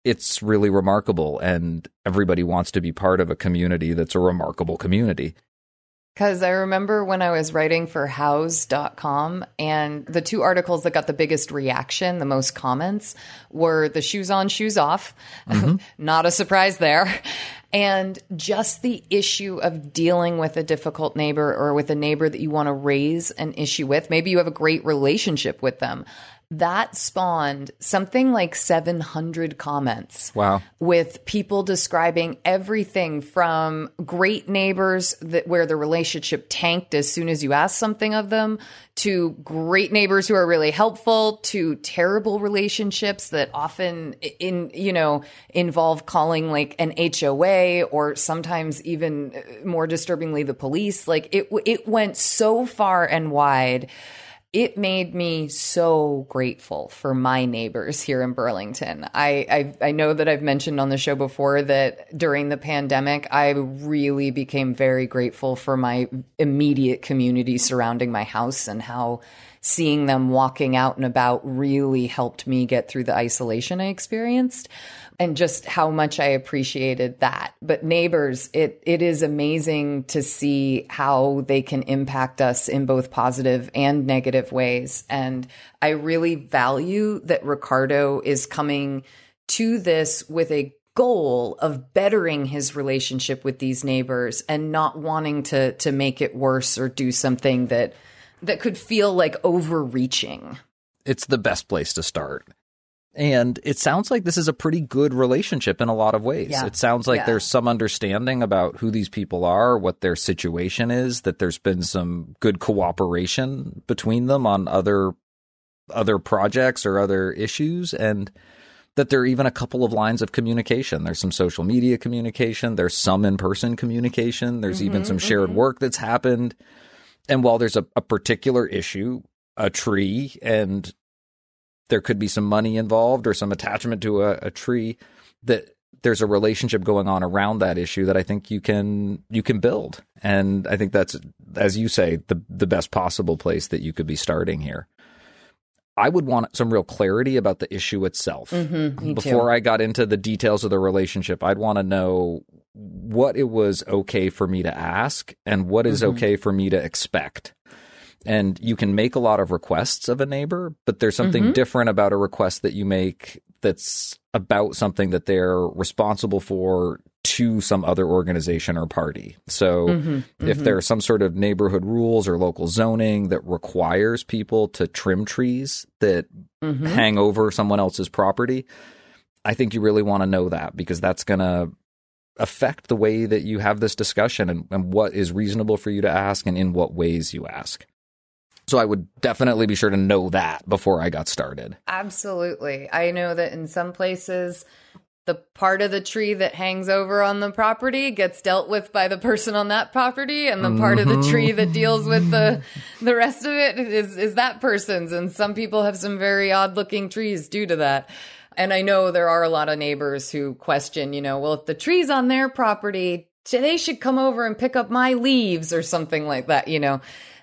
It's really remarkable. And everybody wants to be part of a community that's a remarkable community. Because I remember when I was writing for Houzz.com and the two articles that got the biggest reaction, the most comments, were the shoes on, shoes off. Mm-hmm. Not a surprise there. And just the issue of dealing with a difficult neighbor or with a neighbor that you want to raise an issue with. Maybe you have a great relationship with them. That spawned something like 700 comments Wow. with people describing everything from great neighbors that where the relationship tanked as soon as you asked something of them to great neighbors who are really helpful to terrible relationships that often in you know involve calling like an HOA or sometimes even uh, more disturbingly the police like it it went so far and wide it made me so grateful for my neighbors here in Burlington. I, I I know that I've mentioned on the show before that during the pandemic, I really became very grateful for my immediate community surrounding my house and how seeing them walking out and about really helped me get through the isolation I experienced and just how much I appreciated that. But neighbors, it it is amazing to see how they can impact us in both positive and negative ways. And I really value that Ricardo is coming to this with a goal of bettering his relationship with these neighbors and not wanting to to make it worse or do something that that could feel like overreaching. it's the best place to start. And it sounds like this is a pretty good relationship in a lot of ways. Yeah. It sounds like Yeah. there's some understanding about who these people are, what their situation is, that there's been some good cooperation between them on other other projects or other issues and that there are even a couple of lines of communication. There's some social media communication, there's some in person communication, there's mm-hmm, even some shared mm-hmm. work that's happened. And while there's a, a particular issue, a tree, and there could be some money involved or some attachment to a, a tree, that there's a relationship going on around that issue that I think you can you can build. And I think that's as you say, the the best possible place that you could be starting here. I would want some real clarity about the issue itself. Mm-hmm, Before too. I got into the details of the relationship, I'd want to know what it was okay for me to ask and what is mm-hmm. okay for me to expect. And you can make a lot of requests of a neighbor, but there's something mm-hmm. different about a request that you make that's about something that they're responsible for to some other organization or party. So mm-hmm, if mm-hmm. there are some sort of neighborhood rules or local zoning that requires people to trim trees that mm-hmm. hang over someone else's property, I think you really want to know that because that's going to affect the way that you have this discussion and, and what is reasonable for you to ask and in what ways you ask. So I would definitely be sure to know that before I got started. Absolutely. I know that in some places the part of the tree that hangs over on the property gets dealt with by the person on that property and the mm-hmm. part of the mm-hmm. tree that deals with the the rest of it is is that person's and some people have some very odd looking trees due to that and i know there are a lot of neighbors who question you know well if the tree's on their property they should come over and pick up my leaves or something like that you know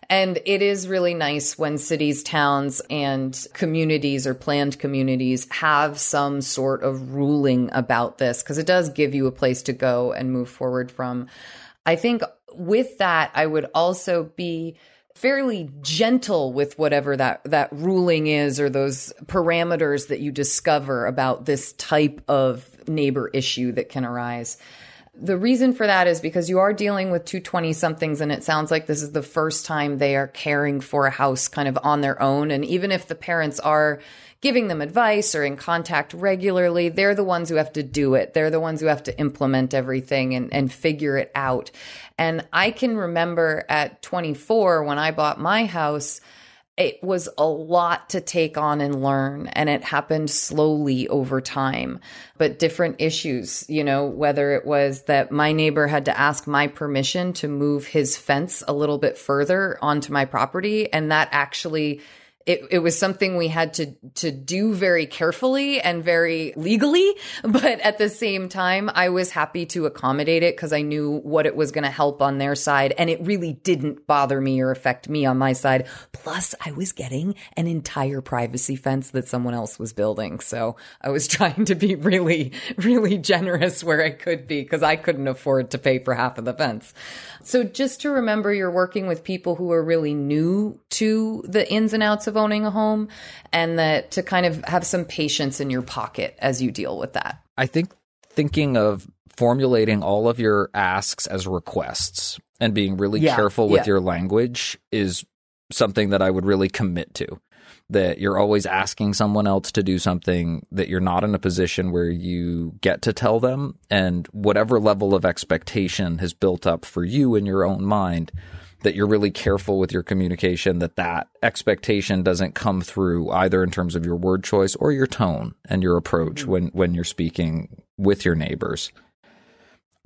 and it is really nice when cities, towns, and communities or planned communities have some sort of ruling about this because it does give you a place to go and move forward from. I think with that, I would also be fairly gentle with whatever that that ruling is or those parameters that you discover about this type of neighbor issue that can arise. The reason for that is because you are dealing with 220 somethings and it sounds like this is the first time they are caring for a house kind of on their own. And even if the parents are giving them advice or in contact regularly, they're the ones who have to do it. They're the ones who have to implement everything and, and figure it out. And I can remember at 24 when I bought my house, it was a lot to take on and learn and it happened slowly over time. But different issues you know whether it was that my neighbor had to ask my permission to move his fence a little bit further onto my property and that actually it, it was something we had to to do very carefully and very legally but at the same time i was happy to accommodate it because i knew what it was going to help on their side and it really didn't bother me or affect me on my side. Plus i was getting an entire privacy fence that someone else was building so i was trying to be really really generous where i could be because i couldn't afford to pay for half of the fence so just to remember you're working with people who are really new to the ins and outs of owning a home and that to kind of have some patience in your pocket as you deal with that. I think thinking of formulating all of your asks as requests and being really yeah, careful with yeah. your language is something that I would really commit to. That you're always asking someone else to do something that you're not in a position where you get to tell them, and whatever level of expectation has built up for you in your own mind, that you're really careful with your communication that that expectation doesn't come through either in terms of your word choice or your tone and your approach mm-hmm. when when you're speaking with your neighbors.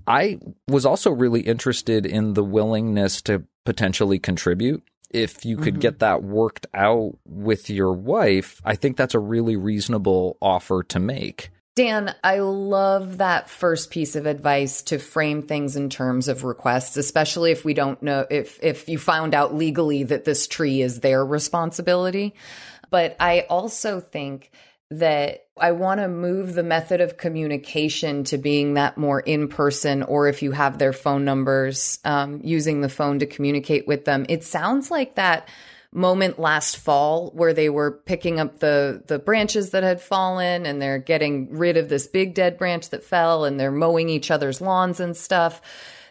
I was also really interested in the willingness to potentially contribute. If you could mm-hmm. get that worked out with your wife, I think that's a really reasonable offer to make. Dan, I love that first piece of advice to frame things in terms of requests, especially if we don't know if if you found out legally that this tree is their responsibility. But I also think that I want to move the method of communication to being that more in person, or if you have their phone numbers, um, using the phone to communicate with them. It sounds like that moment last fall where they were picking up the the branches that had fallen and they're getting rid of this big dead branch that fell and they're mowing each other's lawns and stuff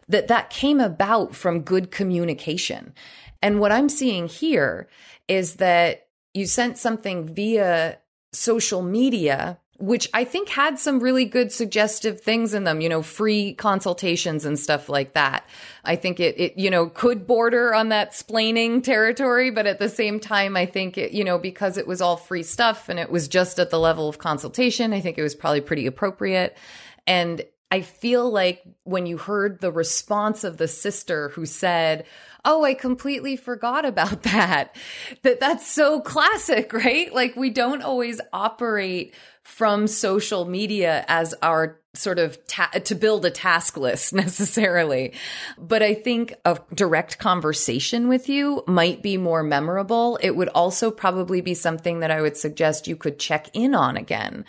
that that came about from good communication and what i'm seeing here is that you sent something via social media which I think had some really good suggestive things in them, you know, free consultations and stuff like that. I think it, it, you know, could border on that splaining territory, but at the same time, I think it, you know, because it was all free stuff and it was just at the level of consultation, I think it was probably pretty appropriate. And I feel like when you heard the response of the sister who said, Oh, I completely forgot about that. That that's so classic, right? Like we don't always operate from social media as our sort of ta- to build a task list necessarily. But I think a direct conversation with you might be more memorable. It would also probably be something that I would suggest you could check in on again.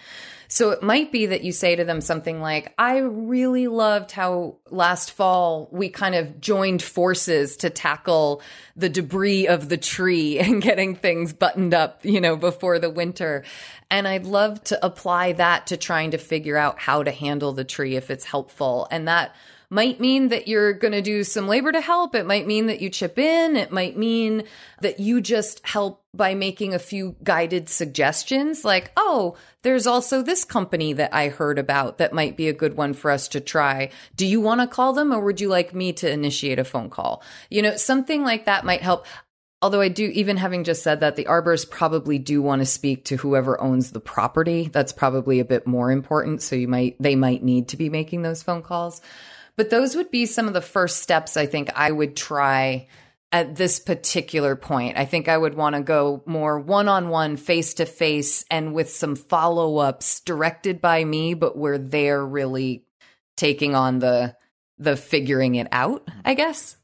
So it might be that you say to them something like, I really loved how last fall we kind of joined forces to tackle the debris of the tree and getting things buttoned up, you know, before the winter. And I'd love to apply that to trying to figure out how to handle the tree if it's helpful. And that might mean that you're going to do some labor to help. It might mean that you chip in. It might mean that you just help by making a few guided suggestions like, oh, there's also this company that I heard about that might be a good one for us to try. Do you want to call them or would you like me to initiate a phone call? You know, something like that might help. Although I do, even having just said that, the arborists probably do want to speak to whoever owns the property. That's probably a bit more important. So you might, they might need to be making those phone calls. But those would be some of the first steps I think I would try at this particular point. I think I would want to go more one on one, face to face, and with some follow ups directed by me, but where they're really taking on the the figuring it out, I guess.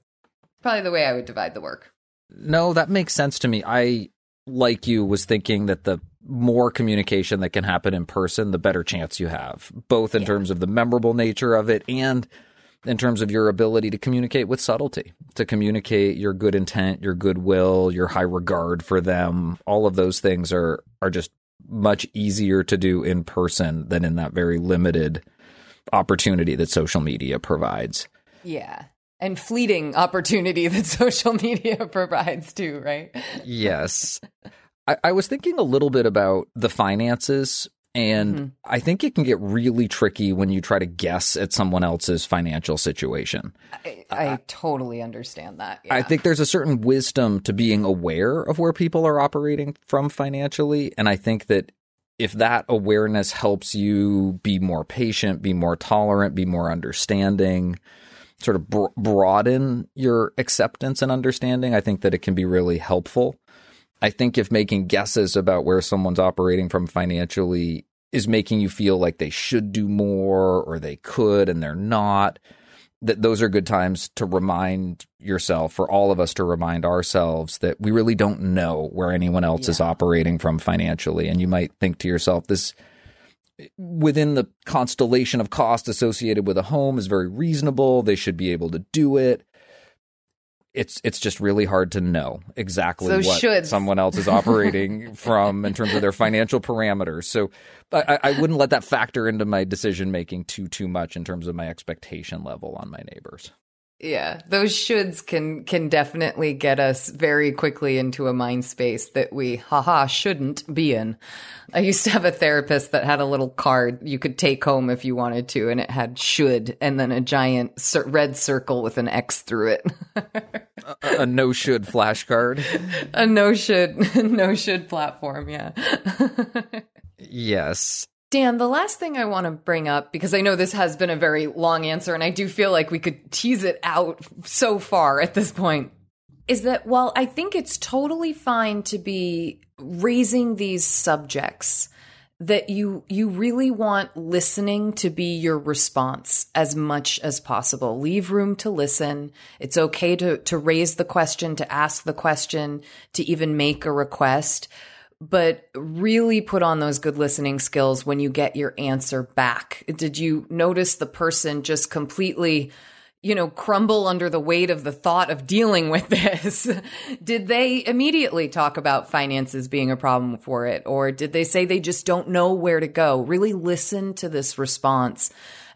Probably the way I would divide the work. No, that makes sense to me. I like you was thinking that the more communication that can happen in person, the better chance you have, both in yeah. terms of the memorable nature of it and in terms of your ability to communicate with subtlety, to communicate your good intent, your goodwill, your high regard for them. All of those things are are just much easier to do in person than in that very limited opportunity that social media provides. Yeah. And fleeting opportunity that social media provides too, right? yes. I, I was thinking a little bit about the finances and mm-hmm. I think it can get really tricky when you try to guess at someone else's financial situation. I, I uh, totally understand that. Yeah. I think there's a certain wisdom to being aware of where people are operating from financially. And I think that if that awareness helps you be more patient, be more tolerant, be more understanding, sort of bro- broaden your acceptance and understanding, I think that it can be really helpful. I think if making guesses about where someone's operating from financially is making you feel like they should do more or they could and they're not, that those are good times to remind yourself, for all of us to remind ourselves that we really don't know where anyone else yeah. is operating from financially. And you might think to yourself, this within the constellation of cost associated with a home is very reasonable. They should be able to do it it's it's just really hard to know exactly Those what shoulds. someone else is operating from in terms of their financial parameters. So I, I wouldn't let that factor into my decision making too too much in terms of my expectation level on my neighbors. Yeah, those shoulds can can definitely get us very quickly into a mind space that we haha shouldn't be in. I used to have a therapist that had a little card you could take home if you wanted to and it had should and then a giant red circle with an X through it. a, a no should flashcard. a no should no should platform, yeah. yes. Dan, the last thing I want to bring up, because I know this has been a very long answer and I do feel like we could tease it out so far at this point, is that while I think it's totally fine to be raising these subjects, that you you really want listening to be your response as much as possible. Leave room to listen. It's okay to to raise the question to ask the question to even make a request but really put on those good listening skills when you get your answer back. Did you notice the person just completely, you know, crumble under the weight of the thought of dealing with this? did they immediately talk about finances being a problem for it? Or did they say they just don't know where to go? Really listen to this response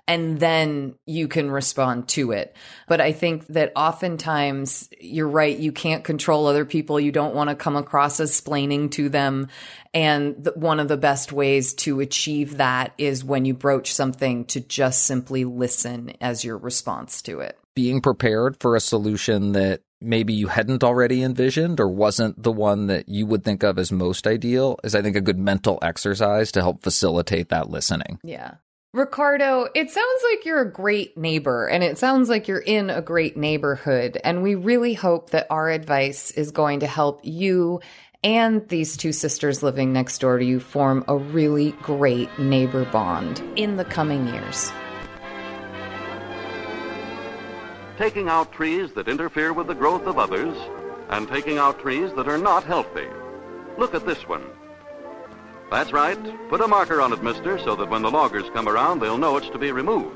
and then you can respond to it. But I think that oftentimes you're right. You can't control other people. You don't want to come across as splaining to them. And the, one of the best ways to achieve that is when you broach something to just simply listen as your response to it. Being prepared for a solution that maybe you hadn't already envisioned or wasn't the one that you would think of as most ideal is, I think, a good mental exercise to help facilitate that listening. Yeah. Ricardo, it sounds like you're a great neighbor and it sounds like you're in a great neighborhood. And we really hope that our advice is going to help you and these two sisters living next door to you form a really great neighbor bond in the coming years. Taking out trees that interfere with the growth of others and taking out trees that are not healthy. Look at this one. That's right. Put a marker on it, mister, so that when the loggers come around, they'll know it's to be removed.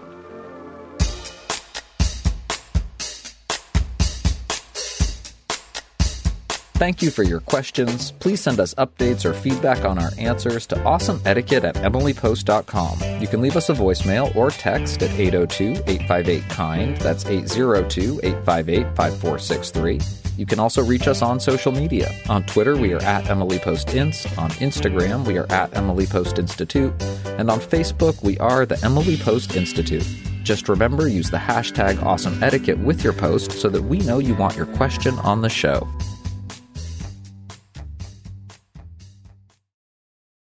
Thank you for your questions. Please send us updates or feedback on our answers to awesomeetiquette at emilypost.com. You can leave us a voicemail or text at 802 858 KIND. That's 802 858 5463. You can also reach us on social media. On Twitter, we are at Emily Post Inst. On Instagram, we are at Emily Post Institute. And on Facebook, we are the Emily Post Institute. Just remember, use the hashtag awesome etiquette with your post so that we know you want your question on the show.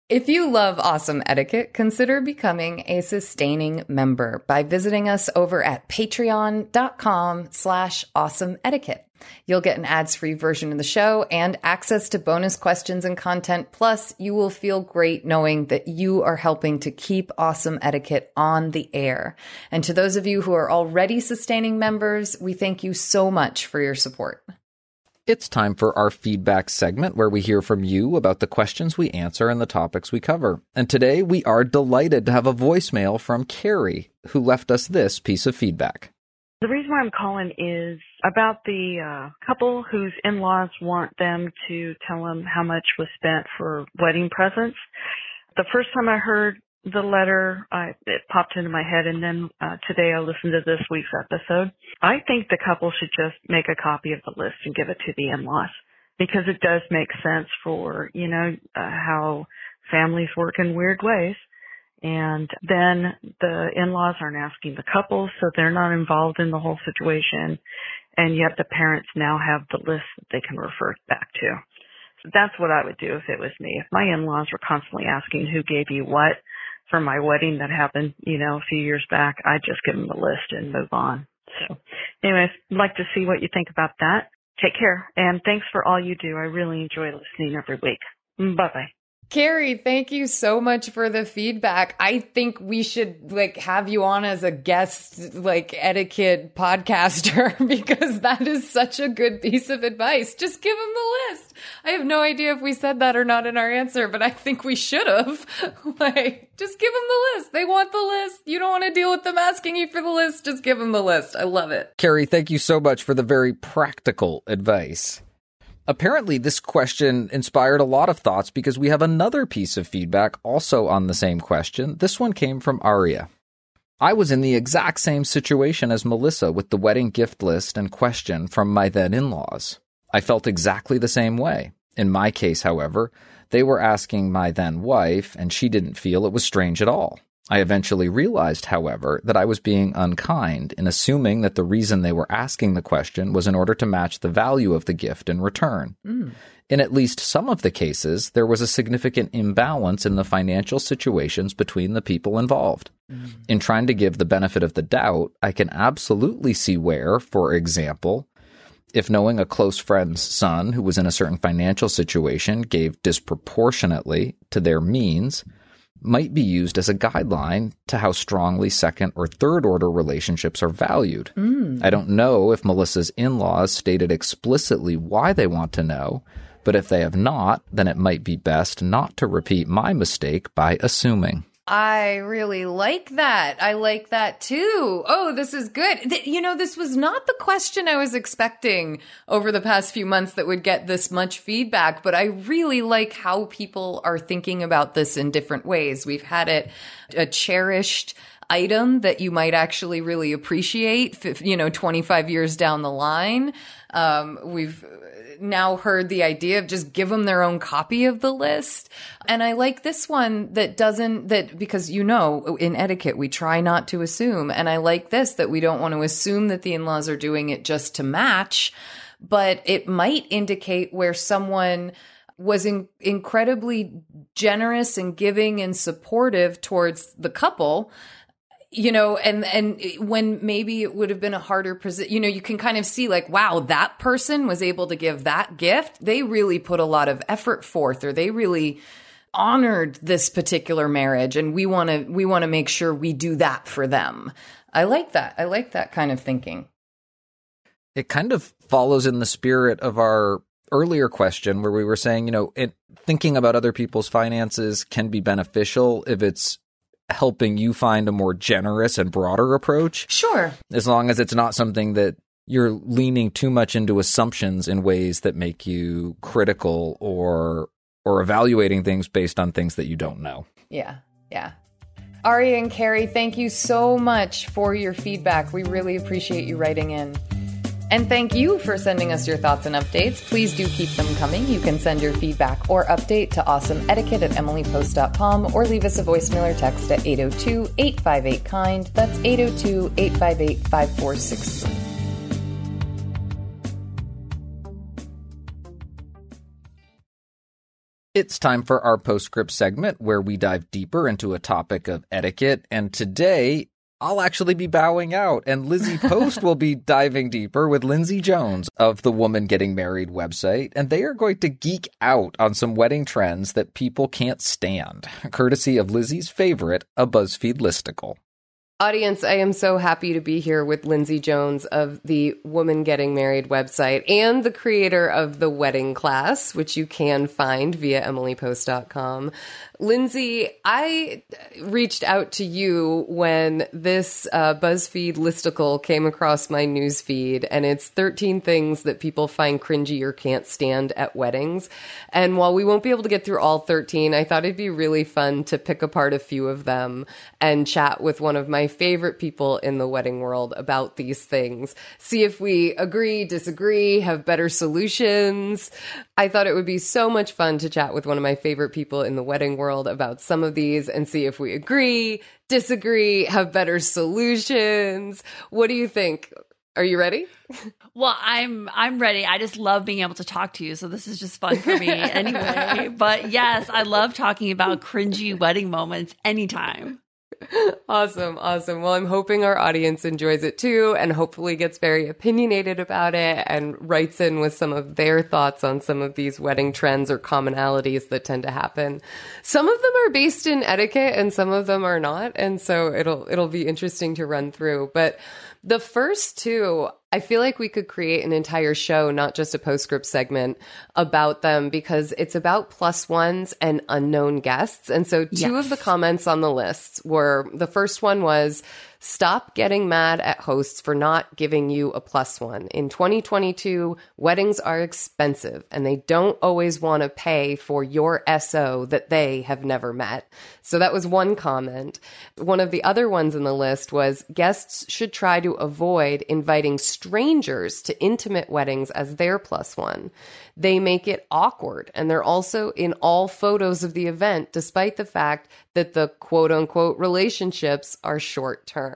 If you love awesome etiquette, consider becoming a sustaining member by visiting us over at patreon.com slash awesome etiquette. You'll get an ads free version of the show and access to bonus questions and content. Plus, you will feel great knowing that you are helping to keep awesome etiquette on the air. And to those of you who are already sustaining members, we thank you so much for your support. It's time for our feedback segment where we hear from you about the questions we answer and the topics we cover. And today we are delighted to have a voicemail from Carrie, who left us this piece of feedback. The reason why I'm calling is about the uh, couple whose in-laws want them to tell them how much was spent for wedding presents. The first time I heard the letter, I, it popped into my head, and then uh, today I listened to this week's episode. I think the couple should just make a copy of the list and give it to the in-laws because it does make sense for you know uh, how families work in weird ways and then the in-laws aren't asking the couple, so they're not involved in the whole situation. And yet the parents now have the list that they can refer back to. So that's what I would do if it was me. If my in-laws were constantly asking who gave you what for my wedding that happened, you know, a few years back, I'd just give them the list and move on. So anyways, I'd like to see what you think about that. Take care and thanks for all you do. I really enjoy listening every week. Bye bye. Carrie, thank you so much for the feedback. I think we should like have you on as a guest, like etiquette podcaster, because that is such a good piece of advice. Just give them the list. I have no idea if we said that or not in our answer, but I think we should have. like, just give them the list. They want the list. You don't want to deal with them asking you for the list. Just give them the list. I love it. Carrie, thank you so much for the very practical advice. Apparently, this question inspired a lot of thoughts because we have another piece of feedback also on the same question. This one came from Aria. I was in the exact same situation as Melissa with the wedding gift list and question from my then in laws. I felt exactly the same way. In my case, however, they were asking my then wife, and she didn't feel it was strange at all. I eventually realized, however, that I was being unkind in assuming that the reason they were asking the question was in order to match the value of the gift in return. Mm. In at least some of the cases, there was a significant imbalance in the financial situations between the people involved. Mm. In trying to give the benefit of the doubt, I can absolutely see where, for example, if knowing a close friend's son who was in a certain financial situation gave disproportionately to their means, might be used as a guideline to how strongly second or third order relationships are valued. Mm. I don't know if Melissa's in laws stated explicitly why they want to know, but if they have not, then it might be best not to repeat my mistake by assuming. I really like that. I like that too. Oh, this is good. Th- you know, this was not the question I was expecting over the past few months that would get this much feedback, but I really like how people are thinking about this in different ways. We've had it a cherished item that you might actually really appreciate, you know, 25 years down the line. Um, we've now heard the idea of just give them their own copy of the list. And I like this one that doesn't, that because you know, in etiquette, we try not to assume. And I like this that we don't want to assume that the in laws are doing it just to match, but it might indicate where someone was in, incredibly generous and giving and supportive towards the couple you know and and when maybe it would have been a harder position you know you can kind of see like wow that person was able to give that gift. They really put a lot of effort forth or they really honored this particular marriage and we want to we want to make sure we do that for them. I like that. I like that kind of thinking. It kind of follows in the spirit of our earlier question where we were saying you know it, thinking about other people's finances can be beneficial if it's helping you find a more generous and broader approach. Sure. As long as it's not something that you're leaning too much into assumptions in ways that make you critical or or evaluating things based on things that you don't know. Yeah. Yeah. Ari and Carrie, thank you so much for your feedback. We really appreciate you writing in. And thank you for sending us your thoughts and updates. Please do keep them coming. You can send your feedback or update to awesomeetiquette at emilypost.com or leave us a voicemail or text at 802 858 KIND. That's 802 858 5463. It's time for our postscript segment where we dive deeper into a topic of etiquette. And today I'll actually be bowing out, and Lizzie Post will be diving deeper with Lindsay Jones of the Woman Getting Married website, and they are going to geek out on some wedding trends that people can't stand, courtesy of Lizzie's favorite, a BuzzFeed listicle. Audience, I am so happy to be here with Lindsay Jones of the Woman Getting Married website and the creator of the wedding class, which you can find via emilypost.com. Lindsay, I reached out to you when this uh, BuzzFeed listicle came across my news feed, and it's 13 things that people find cringy or can't stand at weddings. And while we won't be able to get through all 13, I thought it'd be really fun to pick apart a few of them and chat with one of my favorite people in the wedding world about these things. See if we agree, disagree, have better solutions. I thought it would be so much fun to chat with one of my favorite people in the wedding world about some of these and see if we agree, disagree, have better solutions. What do you think? Are you ready? Well, I'm I'm ready. I just love being able to talk to you, so this is just fun for me anyway. but yes, I love talking about cringy wedding moments anytime. Awesome, awesome. Well, I'm hoping our audience enjoys it too and hopefully gets very opinionated about it and writes in with some of their thoughts on some of these wedding trends or commonalities that tend to happen. Some of them are based in etiquette and some of them are not, and so it'll it'll be interesting to run through. But the first two, I feel like we could create an entire show, not just a postscript segment about them because it's about plus ones and unknown guests. And so two yes. of the comments on the list were the first one was, Stop getting mad at hosts for not giving you a plus one. In 2022, weddings are expensive and they don't always want to pay for your SO that they have never met. So that was one comment. One of the other ones in the list was guests should try to avoid inviting strangers to intimate weddings as their plus one. They make it awkward and they're also in all photos of the event, despite the fact that the quote unquote relationships are short term.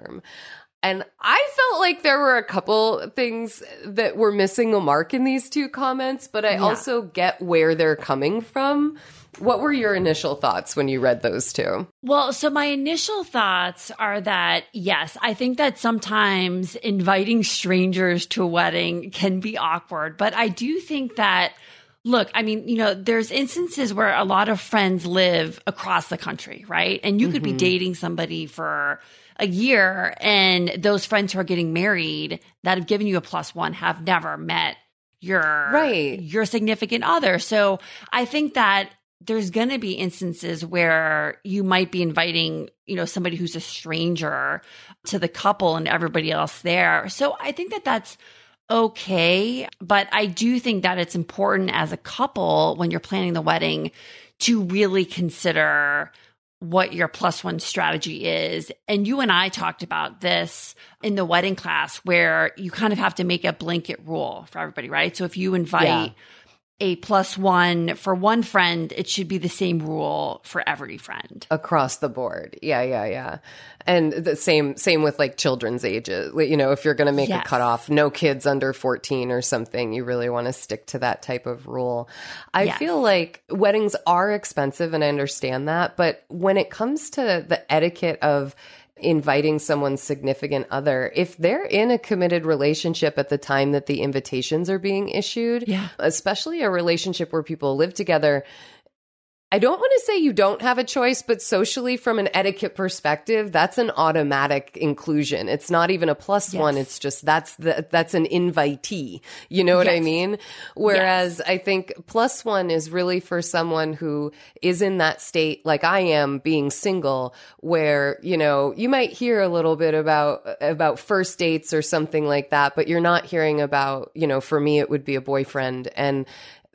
And I felt like there were a couple things that were missing a mark in these two comments, but I yeah. also get where they're coming from. What were your initial thoughts when you read those two? Well, so my initial thoughts are that yes, I think that sometimes inviting strangers to a wedding can be awkward, but I do think that Look, I mean, you know, there's instances where a lot of friends live across the country, right? And you mm-hmm. could be mm-hmm. dating somebody for a year and those friends who are getting married that have given you a plus one have never met your right your significant other. So I think that there's going to be instances where you might be inviting, you know, somebody who's a stranger to the couple and everybody else there. So I think that that's okay. But I do think that it's important as a couple when you're planning the wedding to really consider what your plus one strategy is. And you and I talked about this in the wedding class where you kind of have to make a blanket rule for everybody, right? So if you invite yeah a plus one for one friend, it should be the same rule for every friend across the board. Yeah, yeah, yeah. And the same same with like children's ages. You know, if you're going to make yes. a cutoff, no kids under 14 or something, you really want to stick to that type of rule. I yes. feel like weddings are expensive and I understand that, but when it comes to the etiquette of inviting someone's significant other, if they're in a committed relationship at the time that the invitations are being issued, yeah. especially a relationship where people live together, I don't want to say you don't have a choice, but socially, from an etiquette perspective, that's an automatic inclusion. It's not even a plus yes. one. It's just that's the that's an invitee. You know what yes. I mean? Whereas yes. I think plus one is really for someone who is in that state, like I am, being single, where you know you might hear a little bit about about first dates or something like that, but you're not hearing about you know. For me, it would be a boyfriend and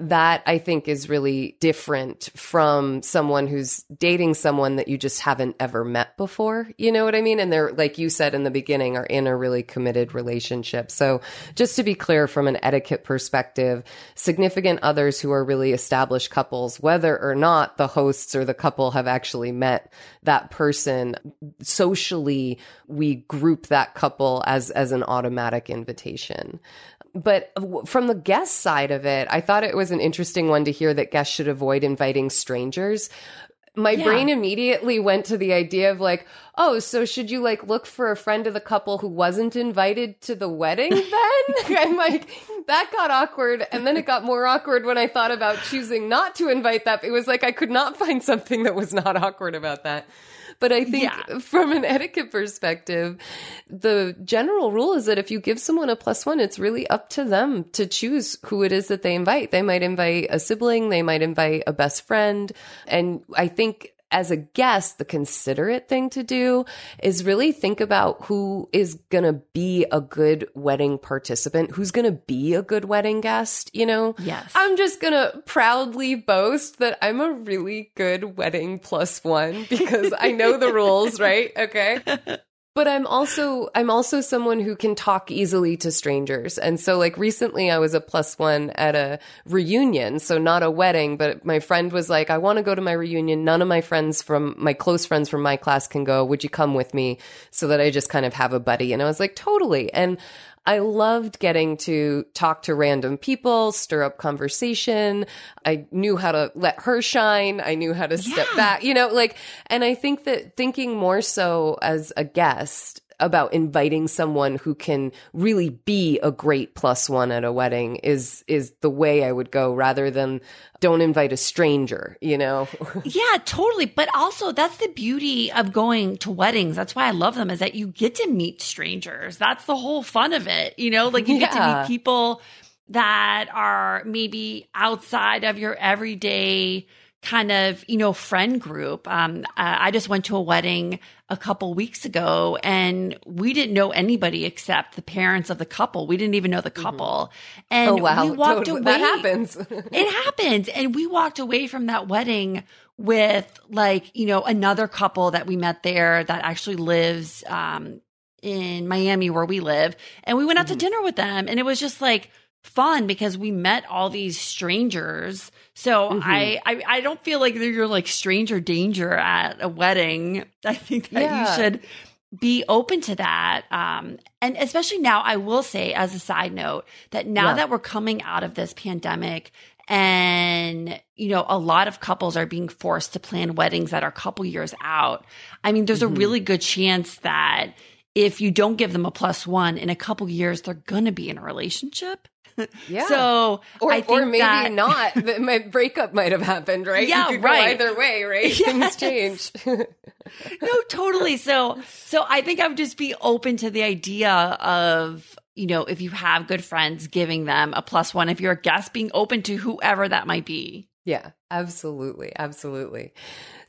that I think is really different from someone who's dating someone that you just haven't ever met before. You know what I mean? And they're, like you said in the beginning, are in a really committed relationship. So just to be clear from an etiquette perspective, significant others who are really established couples, whether or not the hosts or the couple have actually met that person, socially, we group that couple as, as an automatic invitation but from the guest side of it, I thought it was an interesting one to hear that guests should avoid inviting strangers. My yeah. brain immediately went to the idea of like, oh, so should you like look for a friend of the couple who wasn't invited to the wedding then? I'm like, that got awkward. And then it got more awkward when I thought about choosing not to invite that. It was like I could not find something that was not awkward about that. But I think yeah. from an etiquette perspective, the general rule is that if you give someone a plus one, it's really up to them to choose who it is that they invite. They might invite a sibling, they might invite a best friend. And I think as a guest, the considerate thing to do is really think about who is going to be a good wedding participant, who's going to be a good wedding guest. You know, yes. I'm just going to proudly boast that I'm a really good wedding plus one because I know the rules, right? Okay. but i'm also i'm also someone who can talk easily to strangers. And so like recently i was a plus one at a reunion so not a wedding but my friend was like i want to go to my reunion. None of my friends from my close friends from my class can go. Would you come with me so that i just kind of have a buddy? And i was like totally. And I loved getting to talk to random people, stir up conversation. I knew how to let her shine. I knew how to step yeah. back, you know, like, and I think that thinking more so as a guest about inviting someone who can really be a great plus one at a wedding is is the way I would go rather than don't invite a stranger, you know? yeah, totally. But also that's the beauty of going to weddings. That's why I love them is that you get to meet strangers. That's the whole fun of it. You know, like you yeah. get to meet people that are maybe outside of your everyday kind of, you know, friend group. Um, I just went to a wedding a couple weeks ago and we didn't know anybody except the parents of the couple. We didn't even know the mm-hmm. couple. Mm-hmm. And oh, wow. we walked totally. away. That happens. it happens. And we walked away from that wedding with like, you know, another couple that we met there that actually lives, um, in Miami where we live. And we went out mm-hmm. to dinner with them and it was just like, fun because we met all these strangers. So mm-hmm. I, I, I don't feel like you're like stranger danger at a wedding. I think that yeah. you should be open to that. Um, and especially now, I will say as a side note that now yeah. that we're coming out of this pandemic and you know a lot of couples are being forced to plan weddings that are a couple years out i mean there's mm-hmm. a really good chance that if you don't give them a plus one in a couple years they're going to be in a relationship yeah. So or, I think or maybe that, not. My breakup might have happened, right? Yeah, right. either way, right? Yes. Things change. no, totally. So, so I think I would just be open to the idea of you know if you have good friends, giving them a plus one. If you're a guest, being open to whoever that might be. Yeah, Absolutely. Absolutely.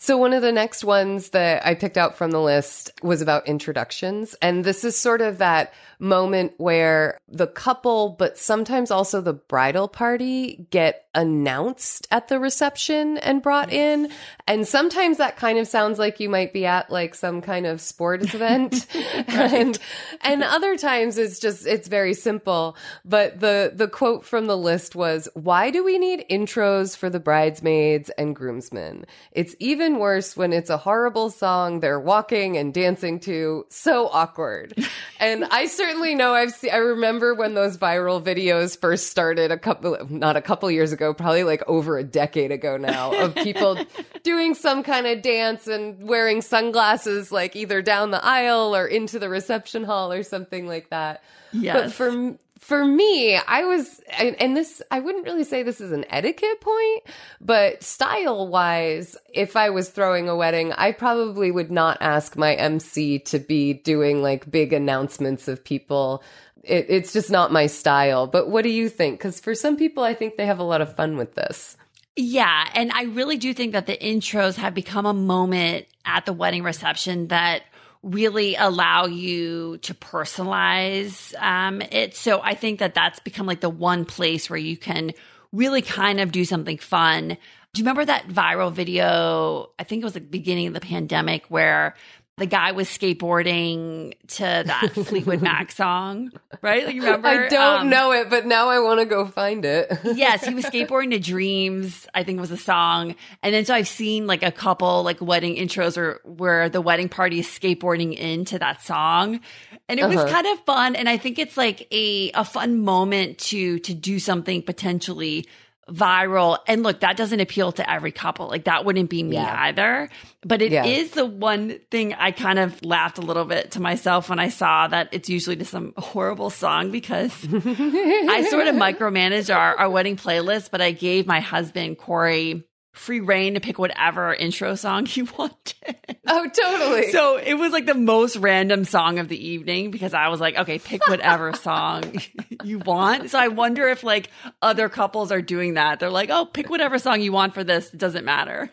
So, one of the next ones that I picked out from the list was about introductions. And this is sort of that moment where the couple, but sometimes also the bridal party, get announced at the reception and brought in. And sometimes that kind of sounds like you might be at like some kind of sports event. and, and other times it's just, it's very simple. But the, the quote from the list was, Why do we need intros for the bridesmaids and groomsmen? It's even worse when it's a horrible song they're walking and dancing to. So awkward. and I certainly know I've seen, I remember when those viral videos first started a couple, not a couple years ago, probably like over a decade ago now, of people doing some kind of dance and wearing sunglasses, like either down the aisle or into the reception hall or something like that. Yes. But for for me, I was, and this, I wouldn't really say this is an etiquette point, but style wise, if I was throwing a wedding, I probably would not ask my MC to be doing like big announcements of people. It, it's just not my style. But what do you think? Because for some people, I think they have a lot of fun with this. Yeah. And I really do think that the intros have become a moment at the wedding reception that really allow you to personalize um, it. So I think that that's become like the one place where you can really kind of do something fun. Do you remember that viral video? I think it was the beginning of the pandemic where the guy was skateboarding to that Fleetwood Mac song, right? Like, you remember? I don't um, know it, but now I want to go find it. yes, he was skateboarding to Dreams, I think was a song. And then so I've seen like a couple like wedding intros or where the wedding party is skateboarding into that song. And it was uh-huh. kind of fun. And I think it's like a, a fun moment to to do something potentially viral. And look, that doesn't appeal to every couple. Like that wouldn't be me yeah. either. But it yeah. is the one thing I kind of laughed a little bit to myself when I saw that it's usually to some horrible song because I sort of micromanage our, our wedding playlist, but I gave my husband Corey free rein to pick whatever intro song he wanted. Oh, totally. So it was like the most random song of the evening because I was like, okay, pick whatever song you want. So I wonder if like other couples are doing that. They're like, oh, pick whatever song you want for this. It doesn't matter.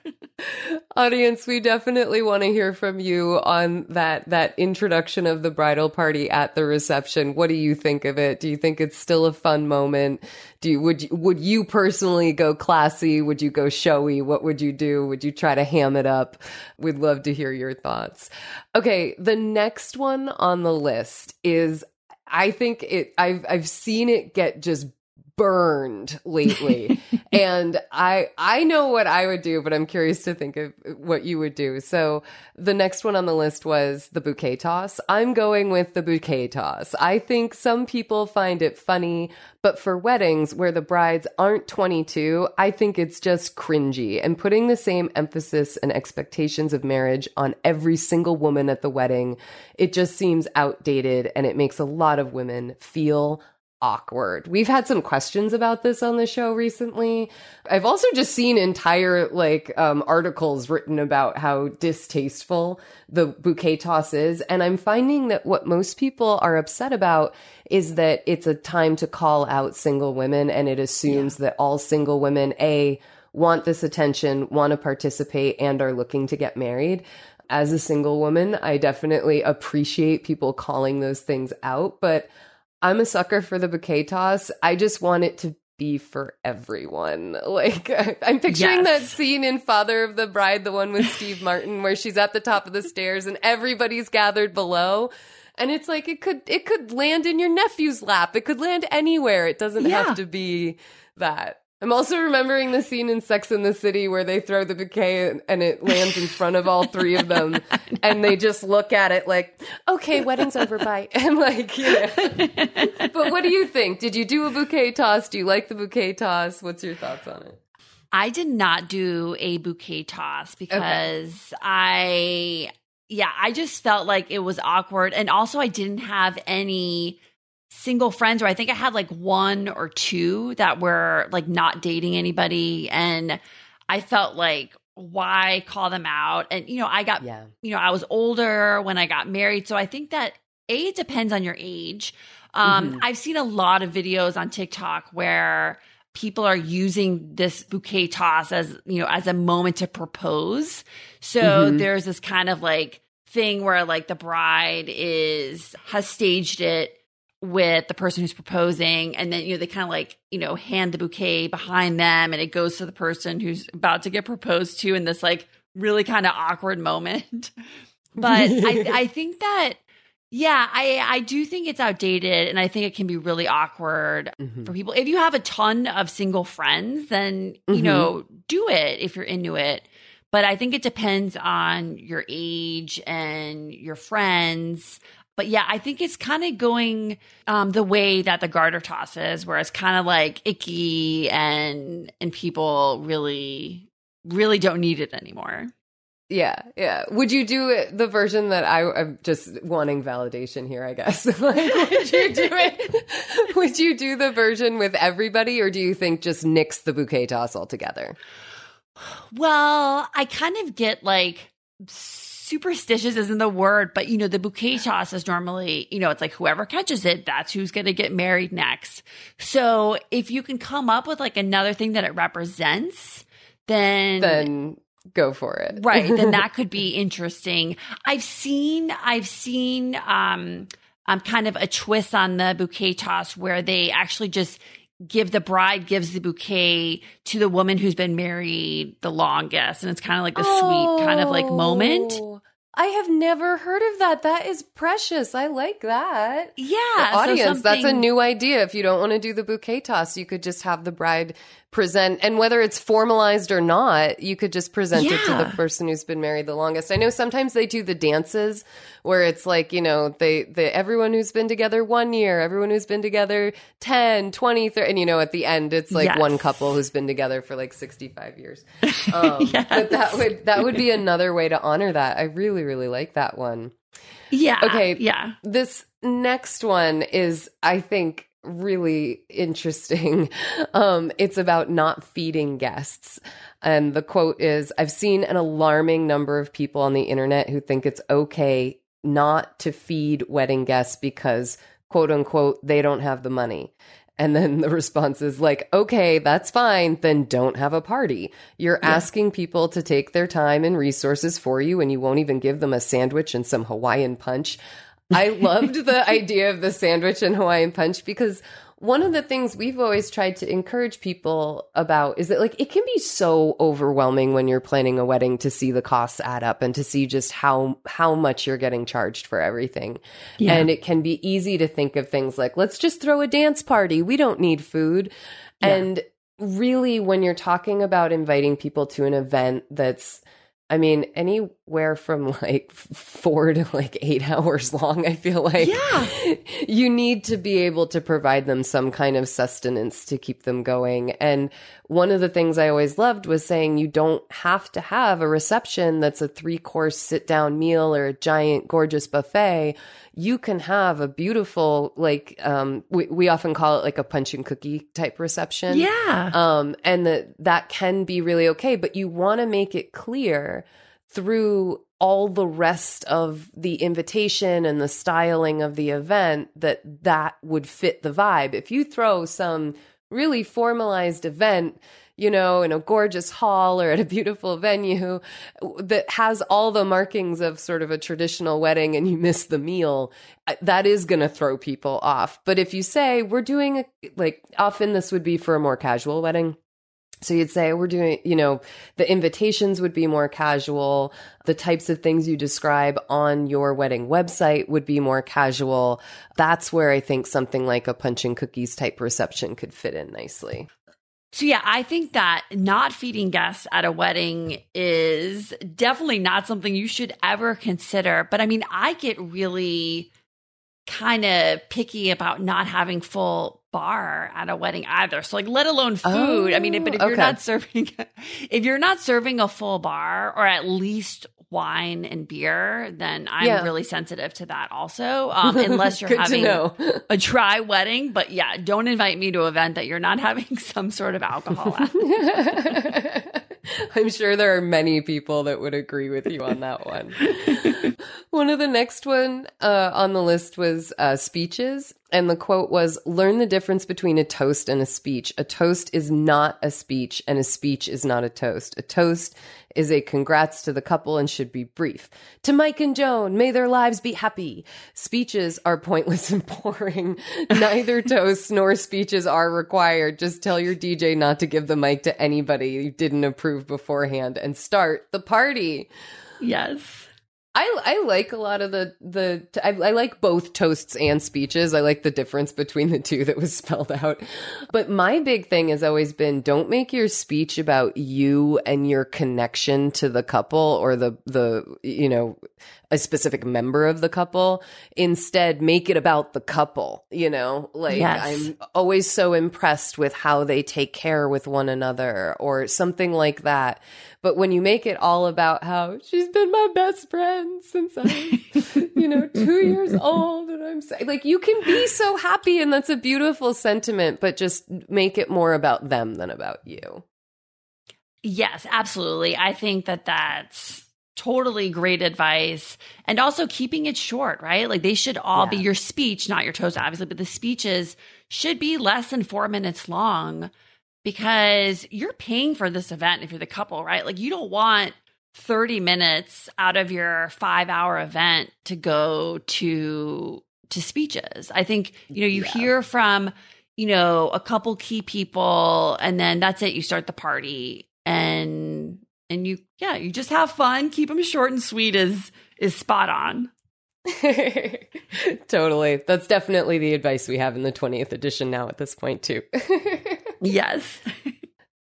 Audience, we definitely want to hear from you on that that introduction of the bridal party at the reception. What do you think of it? Do you think it's still a fun moment? Do you, would you, would you personally go classy? Would you go showy? What would you do? Would you try to ham it up? We'd love to hear your thoughts. Okay, the next one on the list is I think it I've I've seen it get just burned lately. and I I know what I would do, but I'm curious to think of what you would do. So the next one on the list was the bouquet toss. I'm going with the bouquet toss. I think some people find it funny, but for weddings where the brides aren't 22, I think it's just cringy and putting the same emphasis and expectations of marriage on every single woman at the wedding. It just seems outdated and it makes a lot of women feel awkward. We've had some questions about this on the show recently. I've also just seen entire like um, articles written about how distasteful the bouquet toss is. And I'm finding that what most people are upset about is that it's a time to call out single women and it assumes yeah. that all single women, A, want this attention, want to participate, and are looking to get married as a single woman, I definitely appreciate people calling those things out, but I'm a sucker for the bouquet toss. I just want it to be for everyone. Like I'm picturing yes. that scene in Father of the Bride, the one with Steve Martin, where she's at the top of the stairs and everybody's gathered below. And it's like it could it could land in your nephew's lap. It could land anywhere. It doesn't yeah. have to be that. I'm also remembering the scene in Sex in the City where they throw the bouquet and it lands in front of all three of them, and they just look at it like, "Okay, wedding's over, bye." And like, yeah. but what do you think? Did you do a bouquet toss? Do you like the bouquet toss? What's your thoughts on it? I did not do a bouquet toss because okay. I, yeah, I just felt like it was awkward, and also I didn't have any single friends or I think I had like one or two that were like not dating anybody and I felt like why call them out and you know I got yeah. you know I was older when I got married so I think that a it depends on your age um mm-hmm. I've seen a lot of videos on TikTok where people are using this bouquet toss as, you know, as a moment to propose. So Mhm. there's this kind of like thing where like the bride is has staged it with the person who's proposing and then you know they kind of like you know hand the bouquet behind them and it goes to the person who's about to get proposed to in this like really kind of awkward moment. But I, I think that yeah i i do think it's outdated and i think it can be really awkward for people. If you have a ton of single friends then you Mhm. know do it if you're into it. But i think it depends on your age and your friends but yeah, I think it's kind of going um, the way that the garter toss is, where it's kind of like icky and and people really really don't need it anymore. Yeah, yeah. Would you do it, the version that I, I'm just wanting validation here, I guess? like, would you do it? Would you do the version with everybody, or do you think just nix the bouquet toss altogether? Well, I kind of get like superstitious isn't the word, but you know, the bouquet toss is normally, you know, it's like whoever catches it, that's who's going to get married next. So if you can come up with like another thing that it represents, then Then go for it. right then that could be interesting i've seen i've seen um um kind of a twist on the bouquet toss where they actually just give the bride gives the bouquet to the woman who's been married the longest and it's kind of like a sweet kind of like moment Oh, I have never heard of that. That is precious. I like that. Yeah, The so audience, that's a new idea. If you don't want to do the bouquet toss, you could just have the bride present, and whether it's formalized or not, you could just present it to the person who's been married the longest. I know sometimes they do the dances where it's like, you know, they, they everyone who's been together one year, everyone who's been together 10, 20, 30, and you know, at the end, it's like Yes. one couple who's been together for like 65 years. Um, But that would, that would be another way to honor that. I really, really like that one. yeah Okay. yeah This next one is, I think, really interesting. Um, it's about not feeding guests. And the quote is I've seen an alarming number of people on the internet who think it's okay not to feed wedding guests because, quote unquote, they don't have the money. And then the response is like, okay, that's fine. Then don't have a party. You're asking people to take their time and resources for you, and you won't even give them a sandwich and some Hawaiian punch. I loved the idea of the sandwich and Hawaiian punch because one of the things we've always tried to encourage people about is that like it can be so overwhelming when you're planning a wedding to see the costs add up and to see just how how much you're getting charged for everything. Yeah. And it can be easy to think of things like let's just throw a dance party. We don't need food. And really when you're talking about inviting people to an event that's I mean, anywhere from like four to like eight hours long, I feel like. Yeah. You need to be able to provide them some kind of sustenance to keep them going. And one of the things I always loved was saying you don't have to have a reception that's a three course sit down meal or a giant gorgeous buffet. You can have a beautiful, like, um, we, we often call it like a punch and cookie type reception. Yeah. Um, and that that can be really okay, but you want to make it clear through all the rest of the invitation and the styling of the event that that would fit the vibe. If you throw some really formalized event, you know, in a gorgeous hall or at a beautiful venue that has all the markings of sort of a traditional wedding and you miss the meal, uh, that is going to throw people off. But if you say, we're doing, a, like, often this would be for a more casual wedding. So you'd say, we're doing, you know, the invitations would be more casual. The types of things you describe on your wedding website would be more casual. That's where I think something like a punch and cookies type reception could fit in nicely. So yeah, I think that not feeding guests at a wedding is definitely not something you should ever consider. But I mean, I get really kind of picky about not having full bar at a wedding either. So like let alone food. I mean, but if you're not serving if you're not serving a full bar or at least wine and beer, then I'm Yeah. really sensitive to that also. Um, unless you're having a dry wedding. But yeah, don't invite me to an event that you're not having some sort of alcohol at. I'm sure there are many people that would agree with you on that one. one of the next one uh, on the list was uh, speeches. And the quote was Learn the difference between a toast and a speech. A toast is not a speech, and a speech is not a toast. A toast is a congrats to the couple and should be brief. To Mike and Joan, may their lives be happy. Speeches are pointless and boring. Neither toasts nor speeches are required. Just tell your DJ not to give the mic to anybody you didn't approve beforehand and start the party. Yes. I, I like a lot of the the I, I like both toasts and speeches. I like the difference between the two that was spelled out. But my big thing has always been don't make your speech about you and your connection to the couple or the the you know a specific member of the couple. Instead, make it about the couple, you know? Like Yes. I'm always so impressed with how they take care with one another or something like that. But when you make it all about how she's been my best friend since I was, you know, two years old, and I'm saying, like, you can be so happy, and that's a beautiful sentiment, but just make it more about them than about you. Yes, absolutely. I think that that's totally great advice. And also keeping it short, right? Like they should all be your speech, not your toast, obviously, but the speeches should be less than four minutes long because you're paying for this event if you're the couple, right? Like you don't want 30 minutes out of your five hour event to go to to speeches. I think, you know, you hear from, you know, a couple key people and then that's it. You start the party and you yeah, you just have fun. Keep them short and sweet is is spot on. totally. That's definitely the advice we have in the 20th edition now at this point, too. yes.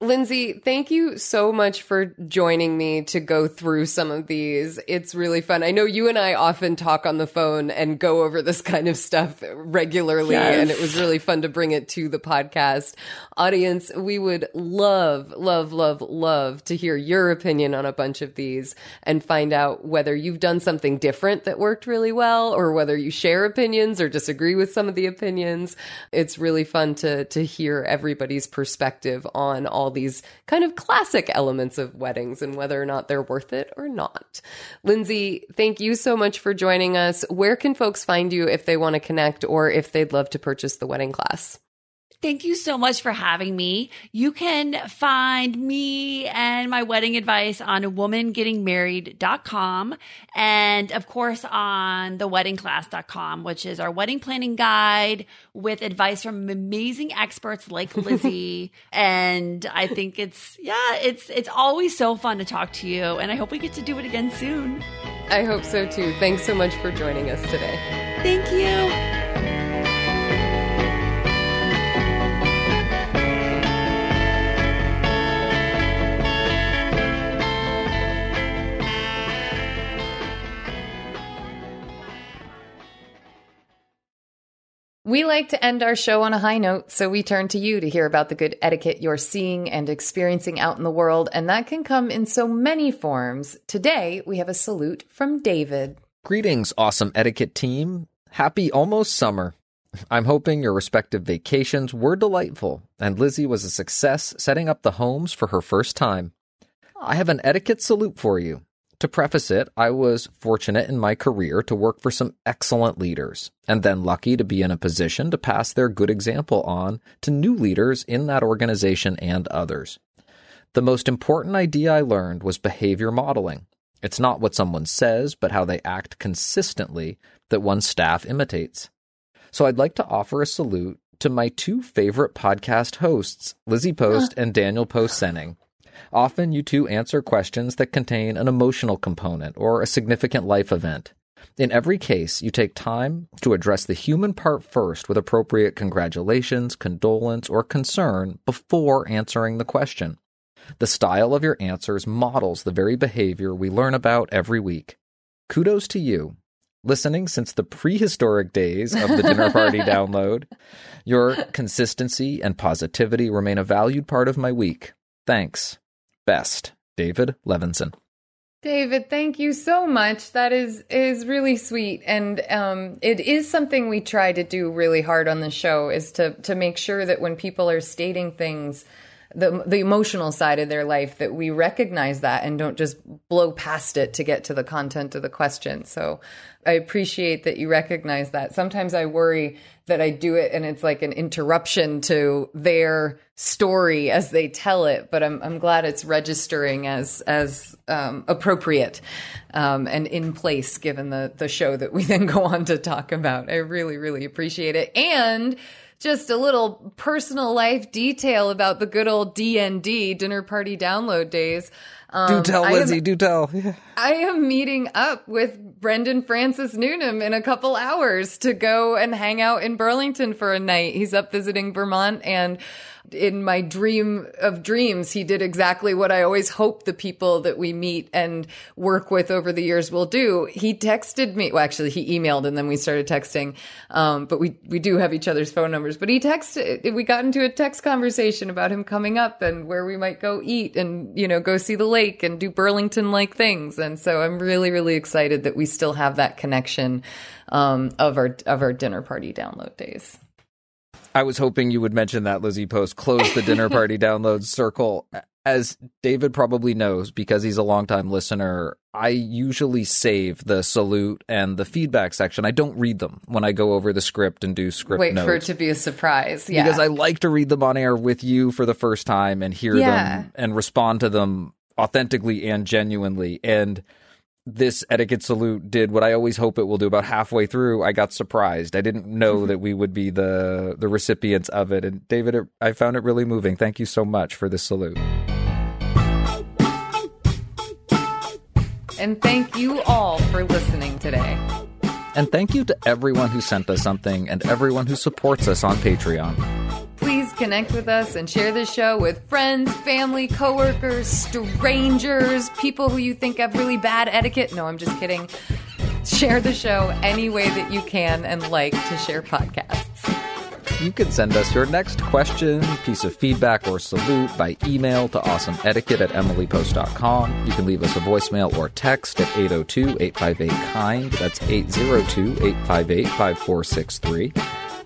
Lindsay, thank you so much for joining me to go through some of these. It's really fun. I know you and I often talk on the phone and go over this kind of stuff regularly, Yes. and it was really fun to bring it to the podcast. Audience, we would love, love, love, love to hear your opinion on a bunch of these and find out whether you've done something different that worked really well or whether you share opinions or disagree with some of the opinions. It's really fun to to hear everybody's perspective on all these kind of classic elements of weddings and whether or not they're worth it or not. Lindsay, thank you so much for joining us. Where can folks find you if they want to connect or if they'd love to purchase the wedding class? Thank you so much for having me. You can find me and my wedding advice on womangettingmarried.com and of course on theweddingclass.com, which is our wedding planning guide with advice from amazing experts like Lizzie. and I think it's yeah, it's it's always so fun to talk to you and I hope we get to do it again soon. I hope so too. Thanks so much for joining us today. Thank you. We like to end our show on a high note, so we turn to you to hear about the good etiquette you're seeing and experiencing out in the world, and that can come in so many forms. Today, we have a salute from David. Greetings, awesome etiquette team. Happy almost summer. I'm hoping your respective vacations were delightful and Lizzie was a success setting up the homes for her first time. I have an etiquette salute for you. To preface it, I was fortunate in my career to work for some excellent leaders, and then lucky to be in a position to pass their good example on to new leaders in that organization and others. The most important idea I learned was behavior modeling. It's not what someone says, but how they act consistently that one's staff imitates. So I'd like to offer a salute to my two favorite podcast hosts, Lizzie Post and Daniel Post Senning. Often you two answer questions that contain an emotional component or a significant life event. In every case, you take time to address the human part first with appropriate congratulations, condolence, or concern before answering the question. The style of your answers models the very behavior we learn about every week. Kudos to you. Listening since the prehistoric days of the dinner party download, your consistency and positivity remain a valued part of my week. Thanks. Best, David Levinson. David, thank you so much. That is is really sweet, and um, it is something we try to do really hard on the show is to to make sure that when people are stating things the the emotional side of their life that we recognize that and don't just blow past it to get to the content of the question. So I appreciate that you recognize that. Sometimes I worry that I do it and it's like an interruption to their story as they tell it, but I'm I'm glad it's registering as as um, appropriate um, and in place given the the show that we then go on to talk about. I really really appreciate it and just a little personal life detail about the good old DND dinner party download days. Um, do tell, Lizzie. Am, do tell. Yeah. I am meeting up with Brendan Francis Newnam in a couple hours to go and hang out in Burlington for a night. He's up visiting Vermont and in my dream of dreams, he did exactly what I always hope the people that we meet and work with over the years will do. He texted me. Well, actually, he emailed and then we started texting. Um, but we, we do have each other's phone numbers. But he texted, we got into a text conversation about him coming up and where we might go eat and, you know, go see the lake and do Burlington like things. And so I'm really, really excited that we still have that connection, um, of our, of our dinner party download days. I was hoping you would mention that Lizzie post close the dinner party download circle. As David probably knows because he's a longtime listener, I usually save the salute and the feedback section. I don't read them when I go over the script and do script Wait notes. for it to be a surprise. Yeah. Because I like to read them on air with you for the first time and hear yeah. them and respond to them authentically and genuinely. And this etiquette salute did what I always hope it will do. About halfway through, I got surprised. I didn't know mm-hmm. that we would be the the recipients of it. And David, it, I found it really moving. Thank you so much for this salute. And thank you all for listening today. And thank you to everyone who sent us something and everyone who supports us on Patreon. Connect with us and share this show with friends, family, coworkers, strangers, people who you think have really bad etiquette. No, I'm just kidding. Share the show any way that you can and like to share podcasts. You can send us your next question, piece of feedback, or salute by email to awesomeetiquette at emilypost.com. You can leave us a voicemail or text at 802 858 KIND. That's 802 858 5463.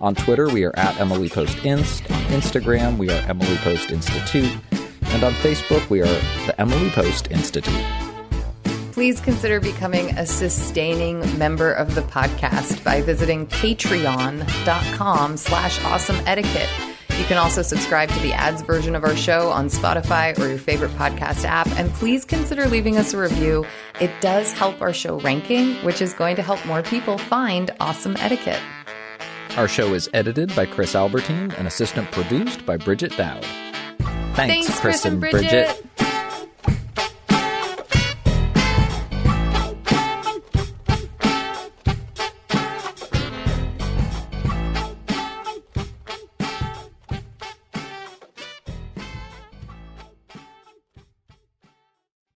On Twitter, we are at Emily Post Inst. On Instagram, we are Emily Post Institute. And on Facebook, we are the Emily Post Institute. Please consider becoming a sustaining member of the podcast by visiting patreon.com slash awesome etiquette. You can also subscribe to the ads version of our show on Spotify or your favorite podcast app. And please consider leaving us a review. It does help our show ranking, which is going to help more people find awesome etiquette. Our show is edited by Chris Albertine and assistant produced by Bridget Dowd. Thanks, Thanks Chris, and Bridget. Bridget.